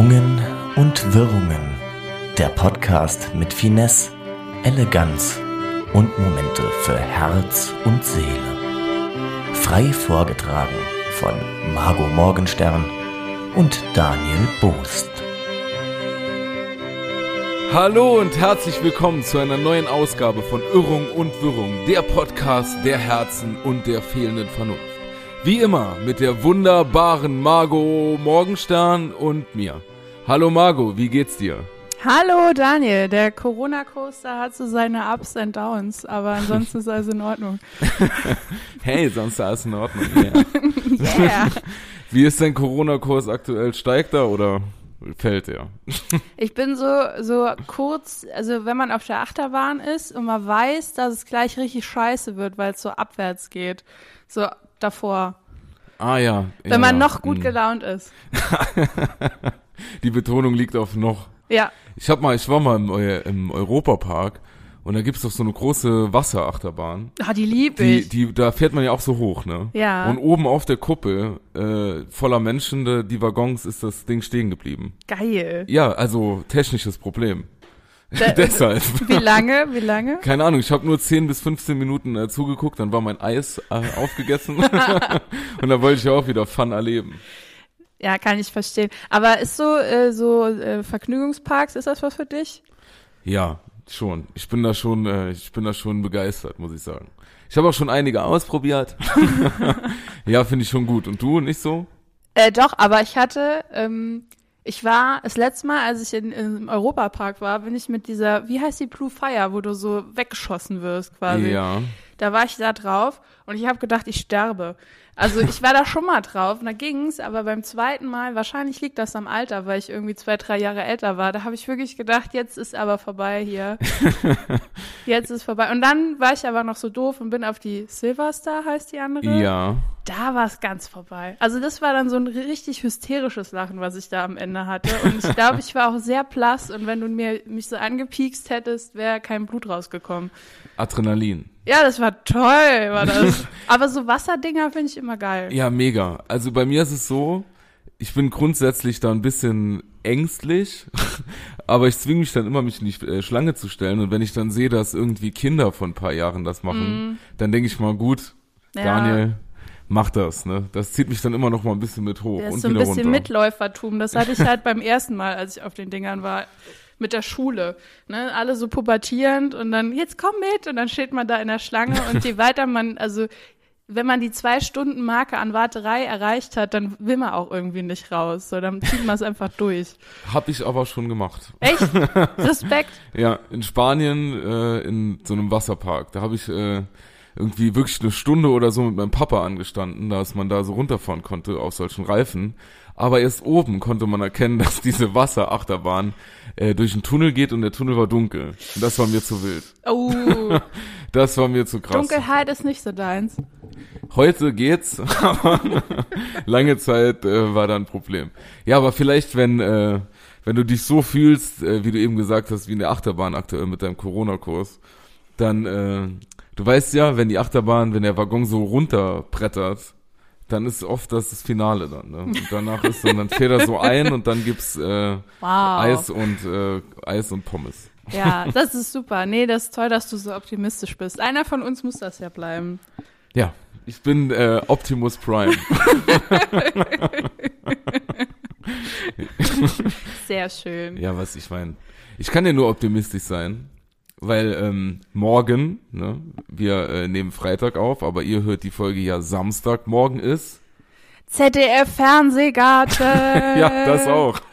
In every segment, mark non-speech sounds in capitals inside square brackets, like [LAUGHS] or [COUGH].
Schwungen und Wirrungen. Der Podcast mit Finesse, Eleganz und Momente für Herz und Seele. Frei vorgetragen von Margot Morgenstern und Daniel Boost. Hallo und herzlich willkommen zu einer neuen Ausgabe von Irrung und Wirrung, der Podcast der Herzen und der fehlenden Vernunft. Wie immer mit der wunderbaren Margot Morgenstern und mir. Hallo Margot, wie geht's dir? Hallo Daniel, der Corona-Coaster hat so seine Ups and Downs, aber ansonsten ist alles in Ordnung. [LAUGHS] hey, sonst ist alles in Ordnung. Yeah. [LAUGHS] yeah. Wie ist dein Corona-Kurs aktuell? Steigt er oder fällt er? [LAUGHS] ich bin so, so kurz, also wenn man auf der Achterbahn ist und man weiß, dass es gleich richtig scheiße wird, weil es so abwärts geht. So davor. Ah ja. Wenn ja, man noch gut hm. gelaunt ist. Die Betonung liegt auf noch. Ja. Ich hab mal, ich war mal im, im Europapark und da gibt's doch so eine große Wasserachterbahn. Ah, die liebe ich. Die, die, da fährt man ja auch so hoch, ne? Ja. Und oben auf der Kuppel, äh, voller Menschen, die Waggons, ist das Ding stehen geblieben. Geil. Ja, also technisches Problem. Da, [LAUGHS] Deshalb. Wie lange? Wie lange? [LAUGHS] Keine Ahnung, ich habe nur 10 bis 15 Minuten äh, zugeguckt, dann war mein Eis äh, aufgegessen [LAUGHS] und dann wollte ich auch wieder Fun erleben. Ja, kann ich verstehen. Aber ist so, äh, so äh, Vergnügungsparks, ist das was für dich? Ja, schon. Ich bin da schon, äh, ich bin da schon begeistert, muss ich sagen. Ich habe auch schon einige ausprobiert. [LAUGHS] ja, finde ich schon gut. Und du, nicht so? Äh, doch, aber ich hatte ähm, ich war das letzte Mal, als ich in, im Europapark war, bin ich mit dieser, wie heißt die Blue Fire, wo du so weggeschossen wirst quasi. Ja. Da war ich da drauf und ich habe gedacht, ich sterbe. Also ich war da schon mal drauf und da ging's, aber beim zweiten Mal, wahrscheinlich liegt das am Alter, weil ich irgendwie zwei, drei Jahre älter war, da habe ich wirklich gedacht, jetzt ist aber vorbei hier. [LAUGHS] jetzt ist vorbei. Und dann war ich aber noch so doof und bin auf die Silverstar, heißt die andere. Ja. Da war es ganz vorbei. Also das war dann so ein richtig hysterisches Lachen, was ich da am Ende hatte. Und ich glaube, ich war auch sehr blass und wenn du mir mich so angepiekst hättest, wäre kein Blut rausgekommen. Adrenalin. Ja, das war toll, war das. [LAUGHS] Aber so Wasserdinger finde ich immer geil. Ja, mega. Also bei mir ist es so, ich bin grundsätzlich da ein bisschen ängstlich, [LAUGHS] aber ich zwinge mich dann immer, mich nicht äh, Schlange zu stellen. Und wenn ich dann sehe, dass irgendwie Kinder von ein paar Jahren das machen, mm. dann denke ich mal, gut, ja. Daniel, mach das, ne? Das zieht mich dann immer noch mal ein bisschen mit hoch das und ist so ein bisschen runter. Mitläufertum. Das hatte ich halt beim ersten Mal, als ich auf den Dingern war mit der Schule. Ne? Alle so pubertierend und dann, jetzt komm mit und dann steht man da in der Schlange und je [LAUGHS] weiter man, also wenn man die zwei Stunden Marke an Warterei erreicht hat, dann will man auch irgendwie nicht raus. So, dann zieht man es einfach durch. Hab ich aber schon gemacht. Echt? [LAUGHS] Respekt. ja, in Spanien äh, in so einem Wasserpark. Da habe ich äh, irgendwie wirklich eine Stunde oder so mit meinem Papa angestanden, dass man da so runterfahren konnte auf solchen Reifen. Aber erst oben konnte man erkennen, [LAUGHS] dass diese Wasserachterbahn äh, durch einen Tunnel geht und der Tunnel war dunkel. Und das war mir zu wild. Oh. [LAUGHS] das war mir zu krass. Dunkelheit ist nicht so deins. Heute geht's, [LAUGHS] aber lange Zeit äh, war da ein Problem. Ja, aber vielleicht, wenn, äh, wenn du dich so fühlst, äh, wie du eben gesagt hast, wie in der Achterbahn aktuell mit deinem Corona-Kurs, dann, äh, du weißt ja, wenn die Achterbahn, wenn der Waggon so runterbrettert, dann ist oft das, das Finale dann. Ne? Und danach ist dann, dann fährt er so ein und dann gibt's äh, wow. Eis und äh, Eis und Pommes. Ja, das ist super. Nee, das ist toll, dass du so optimistisch bist. Einer von uns muss das ja bleiben. Ja, ich bin äh, Optimus Prime. [LAUGHS] Sehr schön. Ja, was ich meine. Ich kann ja nur optimistisch sein weil ähm, morgen, ne, wir äh, nehmen Freitag auf, aber ihr hört die Folge ja Samstag, morgen ist ZDF Fernsehgarten. [LAUGHS] ja, das auch. [LAUGHS]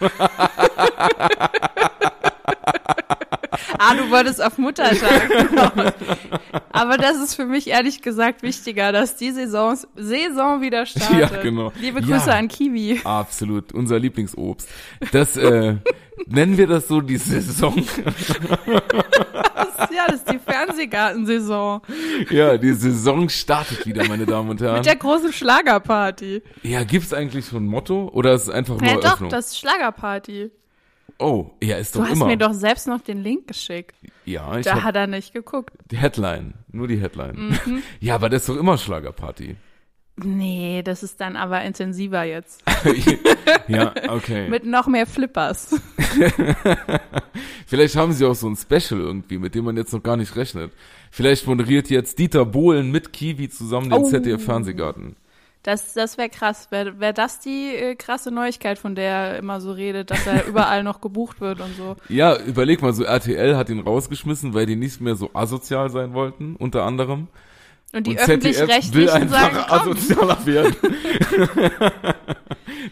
ah, du wolltest auf Muttertag. Aber das ist für mich ehrlich gesagt wichtiger, dass die Saison, Saison wieder [LAUGHS] startet. Ja, genau. Liebe Grüße ja, an Kiwi. Absolut, unser Lieblingsobst. Das, äh, nennen wir das so die Saison. Ja, das ist die Fernsehgartensaison. Ja, die Saison startet wieder, meine Damen und Herren. Mit der großen Schlagerparty. Ja, gibt's eigentlich schon ein Motto oder ist es einfach nur ja, Eröffnung? doch, das ist Schlagerparty. Oh, ja, ist doch immer. Du hast mir doch selbst noch den Link geschickt. Ja, ich Da hab hat er nicht geguckt. die Headline, nur die Headline. Mhm. [LAUGHS] Ja, aber das ist doch immer Schlagerparty. Nee, das ist dann aber intensiver jetzt. [LAUGHS] ja, okay. Mit noch mehr Flippers. [LAUGHS] Vielleicht haben sie auch so ein Special irgendwie, mit dem man jetzt noch gar nicht rechnet. Vielleicht moderiert jetzt Dieter Bohlen mit Kiwi zusammen den Oh. ZDF-Fernsehgarten. Das, das wäre krass. Wäre wär das die äh, krasse Neuigkeit, von der er immer so redet, dass er [LAUGHS] überall noch gebucht wird und so? Ja, überleg mal, so RTL hat ihn rausgeschmissen, weil die nicht mehr so asozial sein wollten, unter anderem. Und die öffentlich-rechtlichen sagen, komm, asozialer werden. [LAUGHS]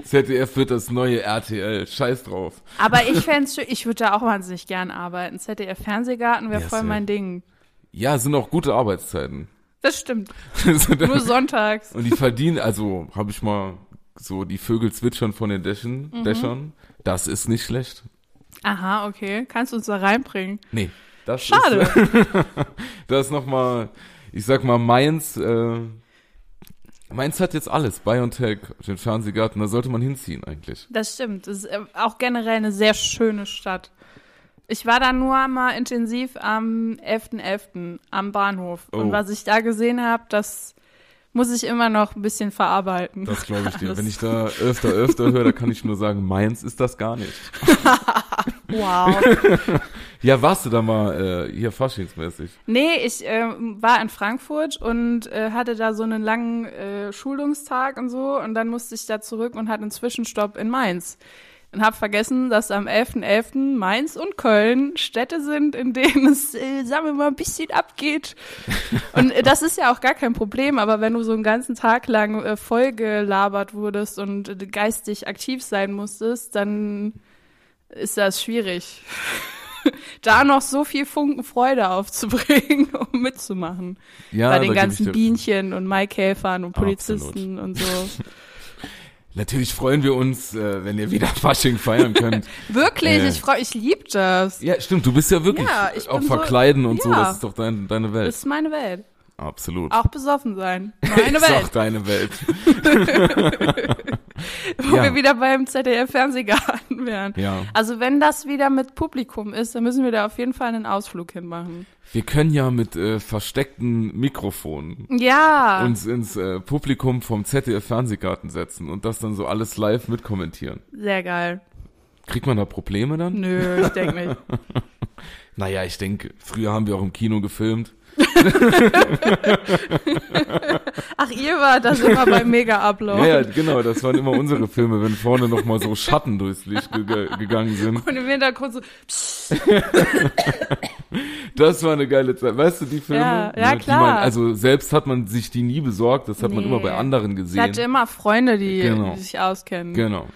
ZDF wird das neue RTL. Scheiß drauf. Aber ich fände schön, ich würde da auch wahnsinnig gern arbeiten. ZDF-Fernsehgarten wäre Ja, voll mein Ding. Ja, sind auch gute Arbeitszeiten. Das stimmt. [LAUGHS] Nur sonntags. Und die verdienen, also habe ich mal so die Vögel zwitschern von den Dächern, Mhm. Dächern. Das ist nicht schlecht. Aha, okay. Kannst du uns da reinbringen? Nee. Das Schade. Ist, [LAUGHS] das ist nochmal, ich sag mal, Mainz, äh, Mainz hat jetzt alles. BioNTech, den Fernsehgarten, da sollte man hinziehen eigentlich. Das stimmt. Das ist äh, auch generell eine sehr schöne Stadt. Ich war da nur mal intensiv am 11.11. am Bahnhof. Oh. Und was ich da gesehen habe, das muss ich immer noch ein bisschen verarbeiten. Das glaube ich dir. [LAUGHS] Alles. Wenn ich da öfter, öfter höre, da kann ich nur sagen, Mainz ist das gar nicht. [LAUGHS] wow. [LAUGHS] Ja, warst du da mal äh, hier faschingsmäßig? Nee, ich ähm, war in Frankfurt und äh, hatte da so einen langen äh, Schulungstag und so und dann musste ich da zurück und hatte einen Zwischenstopp in Mainz. Und habe vergessen, dass am 11.11. Mainz und Köln Städte sind, in denen es, äh, sagen wir mal, ein bisschen abgeht. [LAUGHS] Und äh, das ist ja auch gar kein Problem, aber wenn du so einen ganzen Tag lang äh, vollgelabert wurdest und äh, geistig aktiv sein musstest, dann ist das schwierig. [LAUGHS] [LAUGHS] da noch so viel Funken Freude aufzubringen, [LAUGHS] um mitzumachen. Ja, Bei den ganzen Bienchen und Maikäfern und Polizisten und so. [LAUGHS] Natürlich freuen wir uns, äh, wenn ihr wieder Fasching feiern könnt. Wirklich, Äh. ich freu, ich lieb das. ja, stimmt, du bist ja wirklich Ja, ich auch bin so- verkleiden und so, ja. das ist doch dein, deine Welt. Das ist meine Welt. Absolut. Auch besoffen sein. Meine [LAUGHS] ist auch Welt. deine Welt. [LAUGHS] Wo Ja. wir wieder beim ZDF-Fernsehgarten wären. Ja. Also wenn das wieder mit Publikum ist, dann müssen wir da auf jeden Fall einen Ausflug hinmachen. Wir können ja mit äh, versteckten Mikrofonen Ja. uns ins äh, Publikum vom ZDF Fernsehgarten setzen und das dann so alles live mitkommentieren. Sehr geil. Kriegt man da Probleme dann? Nö, ich denke nicht. [LAUGHS] Naja, ich denke, früher haben wir auch im Kino gefilmt. Ach, ihr wart das immer beim Mega-Upload. Ja, ja, genau, das waren immer unsere Filme, wenn vorne noch mal so Schatten durchs Licht ge ge gegangen sind. Und im Hintergrund so, Das war eine geile Zeit. Weißt du, die Filme? Ja, ja, Die klar. Man, also selbst hat man sich die nie besorgt, das hat man Nee. immer bei anderen ich gesehen. hatte immer Freunde, die, Genau. die sich auskennen. Genau.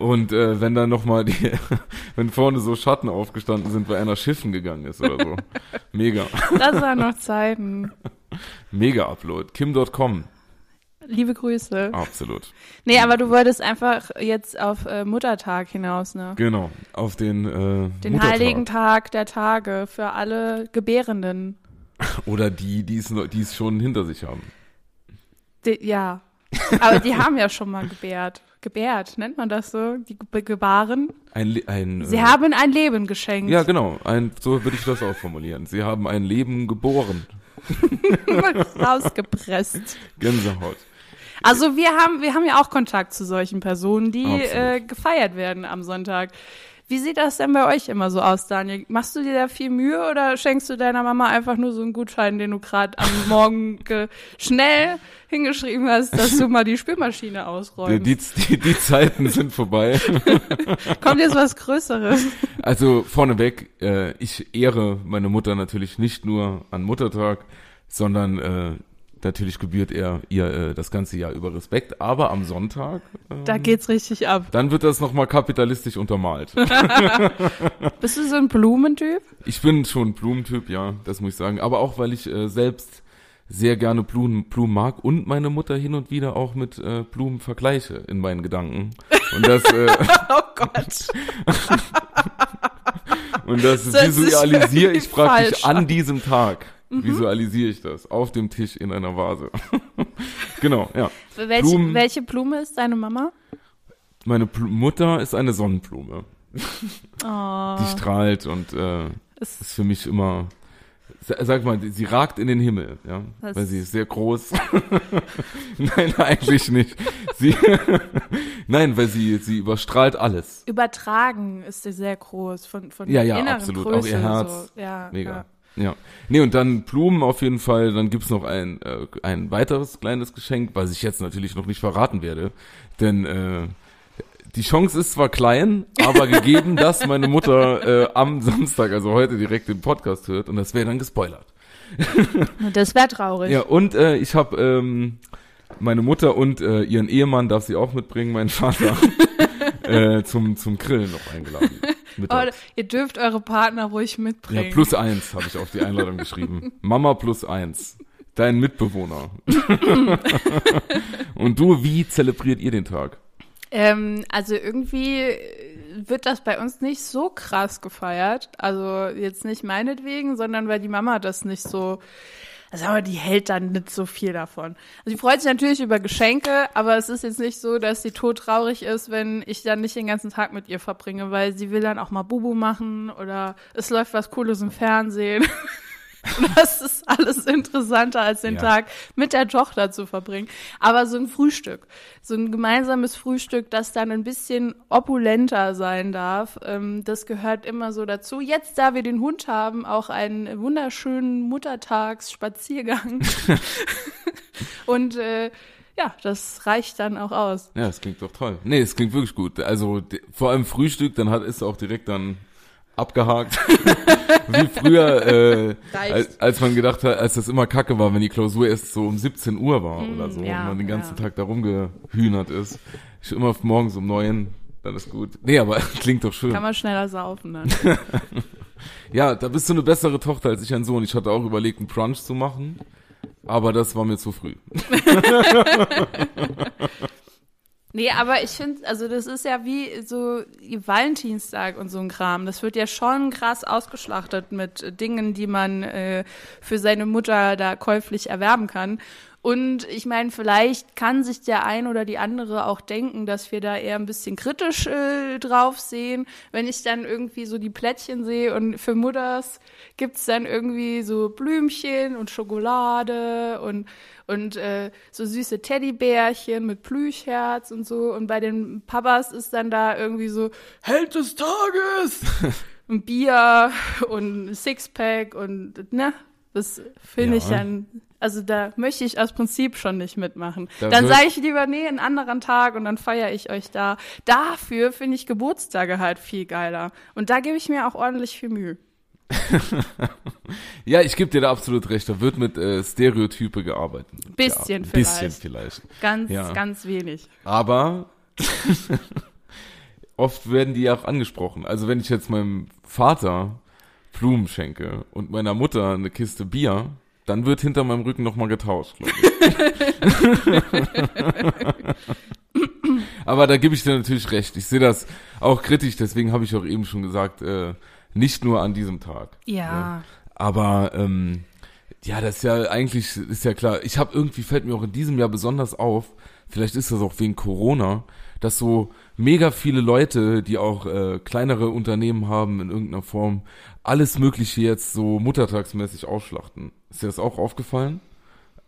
Und äh, wenn dann noch mal die, [LAUGHS] wenn vorne so Schatten aufgestanden sind, weil einer schiffen gegangen ist oder so. Mega. Das waren noch Zeiten. [LAUGHS] Mega Upload. Kim.com. Liebe Grüße. Absolut. Nee, aber du wolltest einfach jetzt auf äh, Muttertag hinaus, ne? Genau. Auf den, äh, Den Muttertag. heiligen Tag der Tage für alle Gebärenden. [LAUGHS] Oder die, die es, die es schon hinter sich haben. Die, ja. Aber die haben ja schon mal gebärt. Gebärt, nennt man das so? Die ge gebaren. Ein, ein Sie äh, haben ein Leben geschenkt. Ja, genau. Ein, so würde ich das auch formulieren. Sie haben ein Leben geboren. [LAUGHS] Rausgepresst. Gänsehaut. Also wir haben, wir haben ja auch Kontakt zu solchen Personen, die äh, gefeiert werden am Sonntag. Wie sieht das denn bei euch immer so aus, Daniel? Machst du dir da viel Mühe oder schenkst du deiner Mama einfach nur so einen Gutschein, den du gerade am [LAUGHS] Morgen ge schnell hingeschrieben hast, dass du mal die Spülmaschine ausräumst? die, die, die Zeiten sind vorbei. [LAUGHS] Kommt jetzt was Größeres? Also vorneweg, äh, ich ehre meine Mutter natürlich nicht nur an Muttertag, sondern äh, natürlich gebührt er ihr äh, das ganze Jahr über Respekt. Aber am Sonntag, äh, Da geht's richtig ab. dann wird das nochmal kapitalistisch untermalt. [LAUGHS] Bist du so ein Blumentyp? Ich bin schon ein Blumentyp, ja, das muss ich sagen. Aber auch, weil ich äh, selbst sehr gerne Blumen, Blumen mag und meine Mutter hin und wieder auch mit äh, Blumen vergleiche in meinen Gedanken. Und das, äh, [LAUGHS] Oh Gott. [LAUGHS] und das, Das visualisiere ich praktisch an diesem Tag. Visualisiere ich das auf dem Tisch in einer Vase. [LAUGHS] genau, ja. Welche, Blumen. welche Blume ist deine Mama? Meine Pl Mutter ist eine Sonnenblume. [LAUGHS] Oh, Die strahlt und äh, ist, ist für mich immer Sa- Sag mal, sie ragt in den Himmel, ja, Das- weil sie ist sehr groß. [LAUGHS] Nein, eigentlich nicht. Sie, nein, weil sie, sie überstrahlt alles. Übertragen ist sie sehr groß von, von Ja, ja, inneren absolut. Größe. Auch ihr Herz. So. Ja, Mega. Ja. Ja. Nee, und dann Blumen auf jeden Fall. Dann gibt's noch ein, äh, ein weiteres kleines Geschenk, was ich jetzt natürlich noch nicht verraten werde. Denn äh, die Chance ist zwar klein, aber gegeben, [LAUGHS] dass meine Mutter äh, am Samstag, also heute direkt den Podcast hört und das wäre dann gespoilert. Das wäre traurig. Ja, und äh, ich habe ähm, meine Mutter und äh, ihren Ehemann, darf sie auch mitbringen, meinen Vater, [LAUGHS] äh, zum, zum Grillen noch eingeladen. Oh, Mittags. ihr dürft eure Partner ruhig Ja, mitbringen. plus eins habe ich auf die Einladung geschrieben. [LAUGHS] Mama plus eins. Dein Mitbewohner. [LAUGHS] Und du, wie zelebriert ihr den Tag? Ähm, also irgendwie wird das bei uns nicht so krass gefeiert. Also jetzt nicht meinetwegen, sondern weil die Mama das nicht so. Also aber die hält dann nicht so viel davon. Also sie freut sich natürlich über Geschenke, aber es ist jetzt nicht so, dass sie todtraurig ist, wenn ich dann nicht den ganzen Tag mit ihr verbringe, weil sie will dann auch mal Bubu machen oder es läuft was Cooles im Fernsehen. [LAUGHS] Und [LAUGHS] das ist alles interessanter, als den Ja. Tag mit der Tochter zu verbringen. Aber so ein Frühstück, so ein gemeinsames Frühstück, das dann ein bisschen opulenter sein darf, ähm, das gehört immer so dazu. Jetzt, da wir den Hund haben, auch einen wunderschönen Muttertagsspaziergang. [LAUGHS] Und äh, ja, das reicht dann auch aus. Ja, das klingt doch toll. Nee, es klingt wirklich gut. Also vor allem Frühstück, dann hat ist auch direkt dann abgehakt. [LAUGHS] Wie früher, äh, als, als man gedacht hat, als das immer kacke war, wenn die Klausur erst so um 17 Uhr war oder so, ja, und man den ganzen ja. Tag da rumgehühnert ist. Ich immer morgens um neun, dann ist gut. Nee, aber [LAUGHS] klingt doch schön. Kann man schneller saufen dann. [LAUGHS] Ja, da bist du eine bessere Tochter als ich ein Sohn. Ich hatte auch überlegt, einen Brunch zu machen, aber das war mir zu früh. Nee, aber ich finde, also das ist ja wie so Valentinstag und so ein Kram. Das wird ja schon krass ausgeschlachtet mit Dingen, die man äh, für seine Mutter da käuflich erwerben kann. Und ich meine, vielleicht kann sich der ein oder die andere auch denken, dass wir da eher ein bisschen kritisch äh, drauf sehen. Wenn ich dann irgendwie so die Plättchen sehe und für Mutters gibt's dann irgendwie so Blümchen und Schokolade und und äh, so süße Teddybärchen mit Plüschherz und so. Und bei den Papas ist dann da irgendwie so Held des Tages [LAUGHS] und Bier und Sixpack und ne, das finde ich Ja. dann. Also da möchte ich aus Prinzip schon nicht mitmachen. Da dann sage ich lieber, nee, einen anderen Tag und dann feiere ich euch da. Dafür finde ich Geburtstage halt viel geiler. Und da gebe ich mir auch ordentlich viel Mühe. [LAUGHS] Ja, ich gebe dir da absolut recht. Da wird mit äh, Stereotype gearbeitet. Bisschen ja, vielleicht. Bisschen vielleicht. Ganz, Ja. ganz wenig. Aber [LAUGHS] oft werden die auch angesprochen. Also wenn ich jetzt meinem Vater Blumen schenke und meiner Mutter eine Kiste Bier, dann wird hinter meinem Rücken nochmal getauscht, glaube ich. [LAUGHS] Aber da gebe ich dir natürlich recht. Ich sehe das auch kritisch, deswegen habe ich auch eben schon gesagt, äh, nicht nur an diesem Tag. Ja. Aber ähm, ja, das ist ja eigentlich, ist ja klar. Ich habe irgendwie, fällt mir auch in diesem Jahr besonders auf, vielleicht ist das auch wegen Corona, dass so mega viele Leute, die auch äh, kleinere Unternehmen haben in irgendeiner Form, alles Mögliche jetzt so muttertagsmäßig ausschlachten. Ist dir das auch aufgefallen?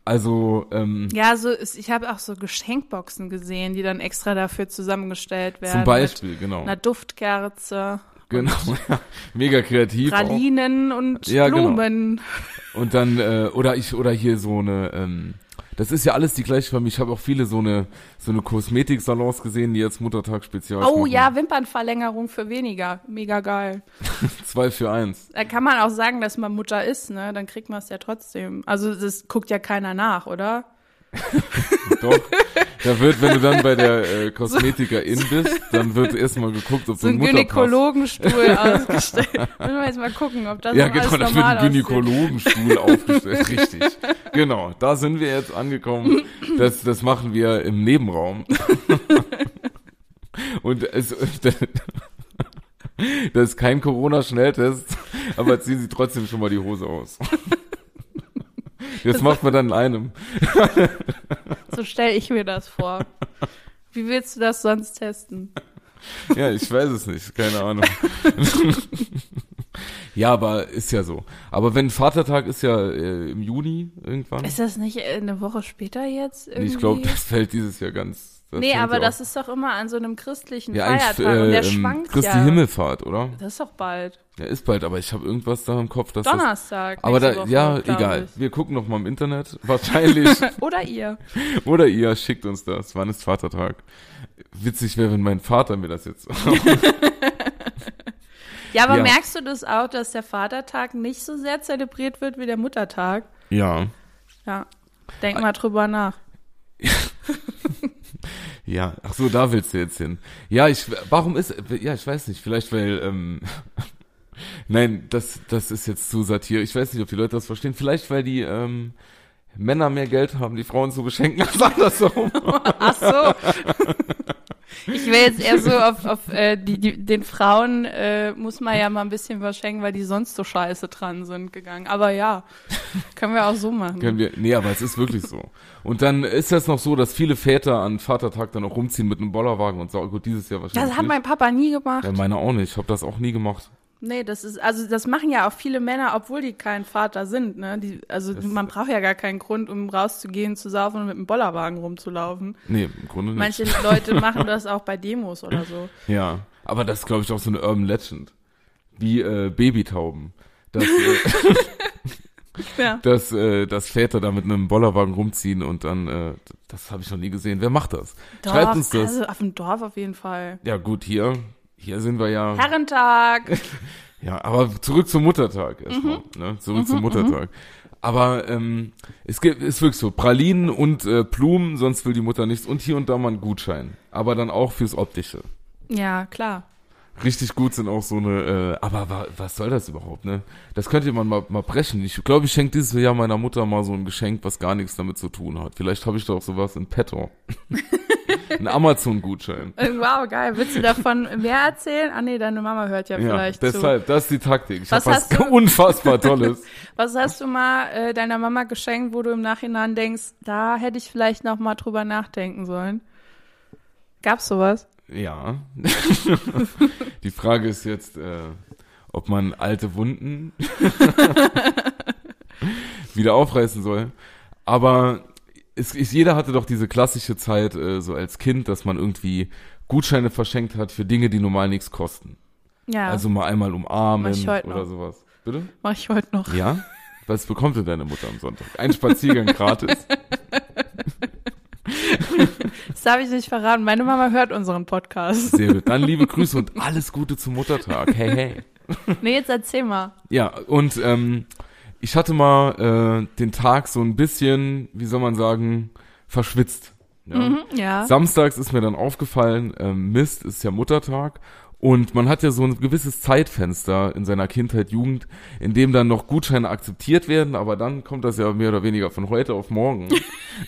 Also, ähm, Ja, so ist, ich habe auch so Geschenkboxen gesehen, die dann extra dafür zusammengestellt werden. zum Beispiel, genau. Mit einer Duftkerze, Genau, [LAUGHS] ja, mega kreativ. Auch. Pralinen und Ja, genau. Blumen. Und dann, äh, oder ich, oder hier so eine, ähm, das ist ja alles die gleiche Familie. Ich habe auch viele so eine, so eine Kosmetiksalons gesehen, die jetzt Muttertag spezial Oh machen. ja, Wimpernverlängerung für weniger. Mega geil. [LAUGHS] Zwei für eins. Da kann man auch sagen, dass man Mutter ist, ne? Dann kriegt man es ja trotzdem. Also das guckt ja keiner nach, oder? [LAUGHS] Doch. Da wird, wenn du dann bei der äh, Kosmetikerin bist, dann wird erstmal geguckt, ob So du ein Gynäkologenstuhl ausgestellt. Müssen wir jetzt mal gucken, ob das Ja, genau, alles da wird ein. Gynäkologenstuhl aufgestellt, richtig. Genau, da sind wir jetzt angekommen. Das, das machen wir im Nebenraum. [LAUGHS] Und es, das ist kein Corona-Schnelltest, aber ziehen Sie trotzdem schon mal die Hose aus. Das macht man dann in einem. So stelle ich mir das vor. Wie willst du das sonst testen? Ja, ich weiß es nicht, keine Ahnung. Ja, aber ist ja so. Aber wenn Vatertag ist ja äh, im Juni irgendwann. Ist das nicht äh, eine Woche später jetzt? Nee, Irgendwie? ich glaube, das fällt dieses Jahr ganz. Nee, aber das ist doch immer an so einem christlichen ja Feiertag und der äh, ähm, schwankt Christi ja. Himmelfahrt, oder? Das ist doch bald. Ja, ist bald, aber ich habe irgendwas da im Kopf, dass das. Donnerstag. Aber nächste da, Woche, ja, egal. ich. Wir gucken noch mal im Internet. [LAUGHS] Wahrscheinlich. [LAUGHS] Oder ihr. Oder ihr schickt uns das. Wann ist Vatertag? Witzig wäre, wenn mein Vater mir das jetzt. [LAUGHS] Ja, aber Ja. merkst du das auch, dass der Vatertag nicht so sehr zelebriert wird wie der Muttertag? ja. Ja. Denk mal drüber nach. Ja, ach so, da willst du jetzt hin. Ja, ich, warum ist, ja, ich weiß nicht, vielleicht weil, ähm, nein, das, das ist jetzt zu Satire. Ich weiß nicht, ob die Leute das verstehen. Vielleicht weil die, ähm, Männer mehr Geld haben, die Frauen zu beschenken als andersrum. [LAUGHS] Ach so. Ich wäre jetzt eher so auf, auf äh, die, die, den Frauen äh, muss man ja mal ein bisschen was schenken, weil die sonst so scheiße dran sind gegangen. Aber ja, können wir auch so machen. Können wir, nee, aber es ist wirklich so. Und dann ist das noch so, dass viele Väter an Vatertag dann auch rumziehen mit einem Bollerwagen und so. Gut, dieses Jahr wahrscheinlich das hat nicht. mein Papa nie gemacht. Ja, meine auch nicht. Ich habe das auch nie gemacht. Nee, das ist, also das machen ja auch viele Männer, obwohl die kein Vater sind, ne? Die, also Das- man braucht ja gar keinen Grund, um rauszugehen, zu saufen und mit einem Bollerwagen rumzulaufen. Nee, im Grunde nicht. Manche Leute machen das auch bei Demos oder so. [LAUGHS] Ja, aber das ist, glaube ich, auch so eine Urban Legend. Wie äh, Babytauben. Dass, äh, [LAUGHS] Ja. dass, äh, dass Väter da mit einem Bollerwagen rumziehen und dann, äh, das habe ich noch nie gesehen. Wer macht das? Schreibt uns das. Also auf dem Dorf auf jeden Fall. Ja gut, hier, hier sind wir ja. Herrentag. [LAUGHS] Ja, aber zurück zum Muttertag erstmal. Ne? Zurück zum Muttertag. Aber ähm, es gibt, ist wirklich so, Pralinen und äh, Blumen, sonst will die Mutter nichts. Und hier und da mal einen Gutschein. Aber dann auch fürs Optische. Ja, klar. Richtig gut sind auch so eine, äh, aber wa, was soll das überhaupt, ne? Das könnte man mal, mal brechen. Ich glaube, ich schenke dieses Jahr meiner Mutter mal so ein Geschenk, was gar nichts damit zu tun hat. Vielleicht habe ich doch sowas in petto. [LAUGHS] ein Amazon-Gutschein. Äh, Wow, geil. Willst du davon mehr erzählen? Ah nee, deine Mama hört ja, Ja, vielleicht zu. deshalb, das ist die Taktik. Ich Was habe was du- unfassbar Tolles. [LAUGHS] Was hast du mal äh, deiner Mama geschenkt, wo du im Nachhinein denkst, da hätte ich vielleicht noch mal drüber nachdenken sollen? Gab's sowas? Ja. [LAUGHS] die Frage ist jetzt, äh, ob man alte Wunden [LAUGHS] wieder aufreißen soll. Aber es, es, jeder hatte doch diese klassische Zeit, äh, so als Kind, dass man irgendwie Gutscheine verschenkt hat für Dinge, die normal nichts kosten. Ja, Also mal einmal umarmen ich oder noch. sowas. Bitte? mach ich heute noch. Ja? Was bekommt denn deine Mutter am Sonntag? Ein Spaziergang [LAUGHS] gratis. Das darf ich nicht verraten. Meine Mama hört unseren Podcast. Sehr gut. Dann liebe Grüße und alles Gute zum Muttertag. Hey, hey. Nee, jetzt erzähl mal. Ja, und ähm, ich hatte mal äh, den Tag so ein bisschen, wie soll man sagen, verschwitzt. Ja. Mhm, ja. Samstags ist mir dann aufgefallen, ähm, Mist, ist ja Muttertag. Und man hat ja so ein gewisses Zeitfenster in seiner Kindheit, Jugend, in dem dann noch Gutscheine akzeptiert werden, aber dann kommt das ja mehr oder weniger von heute auf morgen.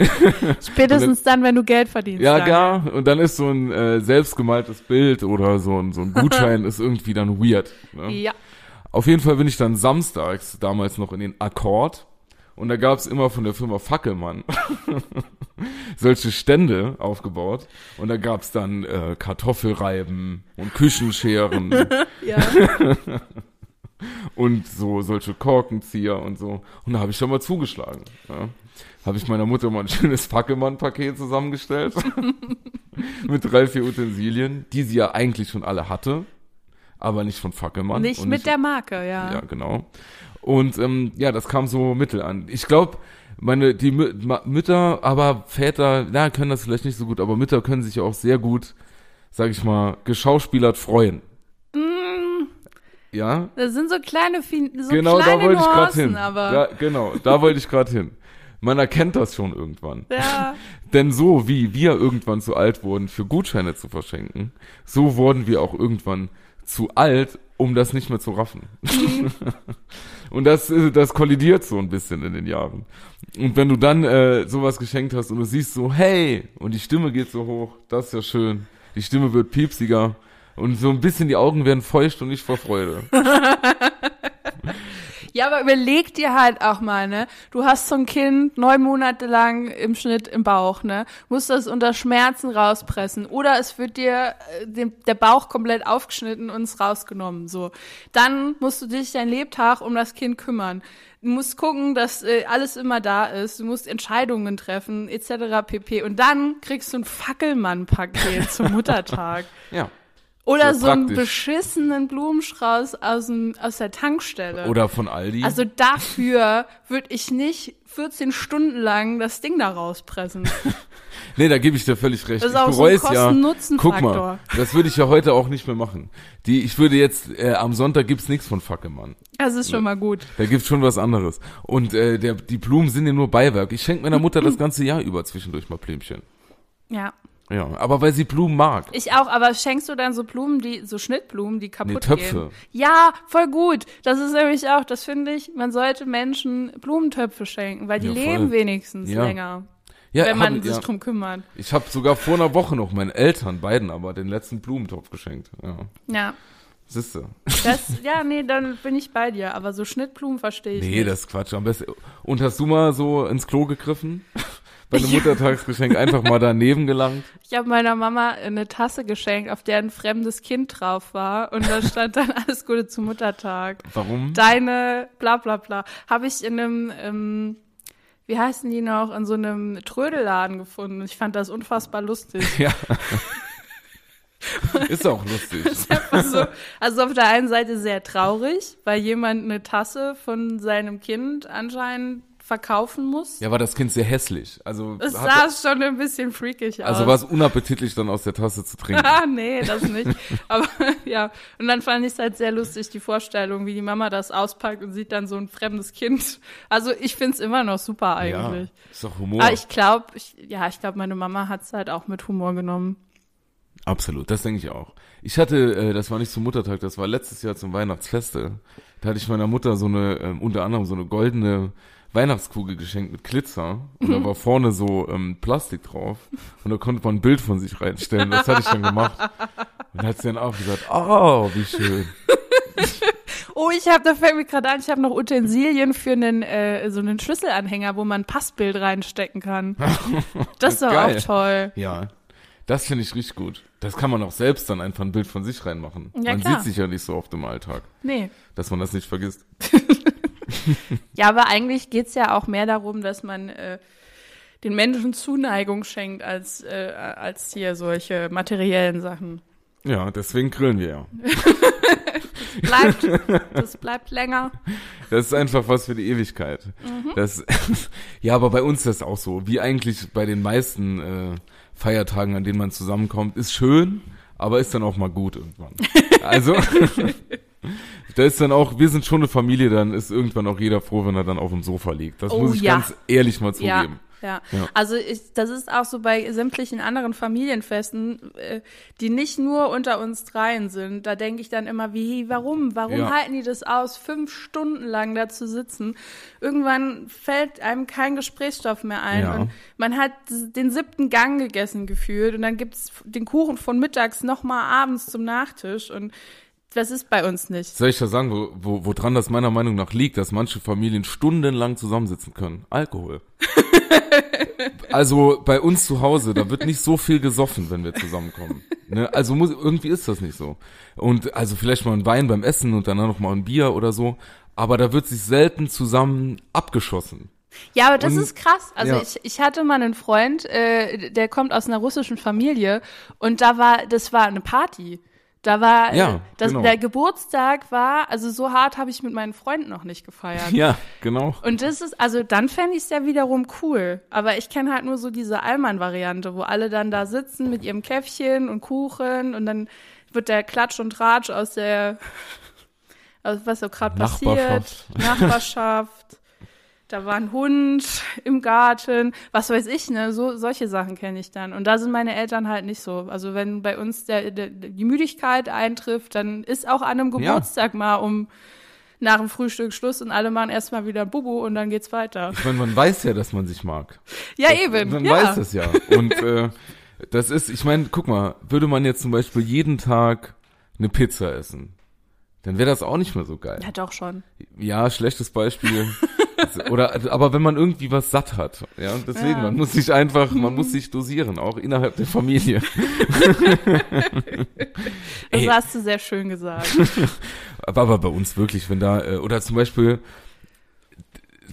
[LAUGHS] Spätestens dann, wenn du Geld verdienst. ja, Daniel. gar. Und dann ist so ein äh, selbstgemaltes Bild oder so ein, so ein [LAUGHS] Gutschein ist irgendwie dann weird. Ne? Ja. Auf jeden Fall bin ich dann samstags damals noch in den Akkord und da gab's immer von der Firma Fackelmann [LAUGHS] solche Stände aufgebaut und da gab's dann äh, Kartoffelreiben und Küchenscheren [LAUGHS] Ja. [LAUGHS] und so solche Korkenzieher und so und da habe ich schon mal zugeschlagen. Ja. Habe ich meiner Mutter mal ein schönes Fackelmann-Paket zusammengestellt mit drei, vier Utensilien, die sie ja eigentlich schon alle hatte, aber nicht von Fackelmann. Nicht und mit der Marke, ja. Ja, genau. Und ähm, ja, das kam so mittel an. Ich glaube, meine die Mü Mütter, aber Väter, na, können das vielleicht nicht so gut, aber Mütter können sich ja auch sehr gut, sag ich mal, geschauspielert freuen. Mm, Ja, das sind so kleine, so genau, da kleine wollte ich gerade hin. aber Da, genau, da wollte ich gerade hin. Man erkennt das schon irgendwann. ja. [LAUGHS] Denn so wie wir irgendwann zu alt wurden, für Gutscheine zu verschenken, so wurden wir auch irgendwann zu alt, um das nicht mehr zu raffen. [LAUGHS] und das, äh, das kollidiert so ein bisschen in den Jahren. Und wenn du dann äh, sowas geschenkt hast und du siehst so, hey, und die Stimme geht so hoch, das ist ja schön. Die Stimme wird piepsiger und so ein bisschen die Augen werden feucht und nicht vor Freude. [LAUGHS] Ja, aber überleg dir halt auch mal, ne? Du hast so ein Kind neun Monate lang im Schnitt im Bauch, ne? Musst das unter Schmerzen rauspressen. Oder es wird dir äh, dem, der Bauch komplett aufgeschnitten und es rausgenommen, so. Dann musst du dich dein Lebtag um das Kind kümmern. Du musst gucken, dass äh, alles immer da ist. Du musst Entscheidungen treffen, etc. pp. Und dann kriegst du ein Fackelmann-Paket zum [LAUGHS] Muttertag. Ja. Oder So so einen beschissenen Blumenstrauß aus, dem, aus der Tankstelle. Oder von Aldi. Also dafür würde ich nicht 14 Stunden lang das Ding da rauspressen. [LAUGHS] nee, da gebe ich dir völlig recht. Das ist ich auch so ein bereue es ja. Guck mal, das würde ich ja heute auch nicht mehr machen. Die, ich würde jetzt, äh, am Sonntag gibt's nichts von Fackelmann. Das ist schon mal gut. Da gibt's schon was anderes. Und äh, der, die Blumen sind ja nur Beiwerk. Ich schenke meiner Mutter das [LAUGHS] ganze Jahr über zwischendurch mal Blümchen. Ja. Ja, aber weil sie Blumen mag. Ich auch, aber schenkst du dann so Blumen, die, so Schnittblumen, die kaputt Nee, Töpfe. gehen? Ja, voll gut. Das ist nämlich auch, das finde ich, man sollte Menschen Blumentöpfe schenken, weil die Ja, leben wenigstens Ja. länger, Ja, wenn man hab, sich ja. drum kümmert. Ich habe sogar vor einer Woche noch meinen Eltern, beiden aber, den letzten Blumentopf geschenkt. Ja, Ja. siehste. Das, [LAUGHS] ja, nee, dann bin ich bei dir, aber so Schnittblumen verstehe ich Nee, nicht. das ist Quatsch. Am besten. Und hast du mal so ins Klo gegriffen? Bei einem Muttertagsgeschenk einfach mal daneben gelangt? Ich habe meiner Mama eine Tasse geschenkt, auf der ein fremdes Kind drauf war und da stand dann [LAUGHS] alles Gute zum Muttertag. Warum? Deine bla bla bla. Habe ich in einem, ähm, wie heißen die noch, in so einem Trödelladen gefunden. Ich fand das unfassbar lustig. [LAUGHS] Ja. ist auch lustig. [LAUGHS] also, also auf der einen Seite sehr traurig, weil jemand eine Tasse von seinem Kind anscheinend verkaufen muss. Ja, war das Kind sehr hässlich. Also, Es sah schon ein bisschen freakig aus. also war es unappetitlich, dann aus der Tasse zu trinken. Ah, [LAUGHS] nee, das nicht. Aber [LAUGHS] ja, und dann fand ich es halt sehr lustig, die Vorstellung, wie die Mama das auspackt und sieht dann so ein fremdes Kind. Also ich find's immer noch super ja, eigentlich. ist doch Humor. Aber ich glaube, ich, ja, ich glaube, meine Mama hat's halt auch mit Humor genommen. Absolut, das denke ich auch. Ich hatte, äh, das war nicht zum Muttertag, das war letztes Jahr zum Weihnachtsfeste. Da hatte ich meiner Mutter so eine, ähm, unter anderem so eine goldene Weihnachtskugel geschenkt mit Glitzer. Und da war vorne so ähm, Plastik drauf. Und da konnte man ein Bild von sich reinstellen. Das hatte ich dann gemacht. Und hat sie dann auch gesagt, oh, wie schön. [LAUGHS] Oh, ich habe, da fällt mir gerade ein, ich habe noch Utensilien für einen, äh, so einen Schlüsselanhänger, wo man ein Passbild reinstecken kann. [LAUGHS] Das ist doch auch toll. Ja, das finde ich richtig gut. Das kann man auch selbst dann einfach ein Bild von sich reinmachen. Ja, man klar. sieht sich ja nicht so oft im Alltag, Nee. dass man das nicht vergisst. [LAUGHS] [LAUGHS] Ja, aber eigentlich geht's ja auch mehr darum, dass man äh, den Menschen Zuneigung schenkt, als, äh, als hier solche materiellen Sachen. Ja, deswegen grillen wir ja. [LAUGHS] Bleibt, das bleibt länger. Das ist einfach was für die Ewigkeit. Mhm. Das, [LAUGHS] ja, aber bei uns ist das auch so. Wie eigentlich bei den meisten äh, Feiertagen, an denen man zusammenkommt, ist schön, aber ist dann auch mal gut irgendwann. Also, da ist dann auch, wir sind schon eine Familie, dann ist irgendwann auch jeder froh, wenn er dann auf dem Sofa liegt. Das Oh, muss ich ja. ganz ehrlich mal Ja, zugeben. ja. Ja. Also ich, das ist auch so bei sämtlichen anderen Familienfesten, äh, die nicht nur unter uns dreien sind. Da denke ich dann immer, wie, warum? Warum Ja. halten die das aus, fünf Stunden lang da zu sitzen? Irgendwann fällt einem kein Gesprächsstoff mehr ein. Ja. Und man hat den siebten Gang gegessen gefühlt und dann gibt's den Kuchen von mittags nochmal abends zum Nachtisch und das ist bei uns nicht. Soll ich da sagen, wo, wo, woran das meiner Meinung nach liegt, dass manche Familien stundenlang zusammensitzen können? Alkohol. [LAUGHS] also bei uns zu Hause, da wird nicht so viel gesoffen, wenn wir zusammenkommen. Ne? Also muss, irgendwie ist das nicht so. Und also vielleicht mal ein Wein beim Essen und danach noch mal ein Bier oder so. Aber da wird sich selten zusammen abgeschossen. Ja, aber das Und- ist krass. Also ja. ich, ich hatte mal einen Freund, äh, der kommt aus einer russischen Familie und da war, das war eine Party. Da war, Ja, das, genau. der Geburtstag war, also so hart habe ich mit meinen Freunden noch nicht gefeiert. Ja, genau. Und das ist, also dann fände ich es ja wiederum cool. Aber ich kenne halt nur so diese Allmann-Variante, wo alle dann da sitzen mit ihrem Käffchen und Kuchen und dann wird der Klatsch und Tratsch aus der, aus was so gerade passiert, Nachbarschaft. Da war ein Hund im Garten, was weiß ich, ne? So solche Sachen kenne ich dann. Und da sind meine Eltern halt nicht so. Also wenn bei uns der, der, die Müdigkeit eintrifft, dann ist auch an einem Ja. Geburtstag mal um nach dem Frühstück Schluss und alle machen erstmal wieder Bubu und dann geht's weiter. Ich meine, man weiß ja, dass man sich mag. Ja, eben. Man ja. weiß es ja. Und äh, das ist, ich meine, guck mal, würde man jetzt zum Beispiel jeden Tag eine Pizza essen, dann wäre das auch nicht mehr so geil. Ja, doch schon. Ja, schlechtes Beispiel. [LAUGHS] Oder, aber wenn man irgendwie was satt hat, ja, und deswegen, Ja. man muss sich einfach, man muss sich dosieren, auch innerhalb der Familie. [LAUGHS] Das Ey. hast du sehr schön gesagt. [LAUGHS] Aber, aber bei uns wirklich, wenn da, äh, oder zum Beispiel,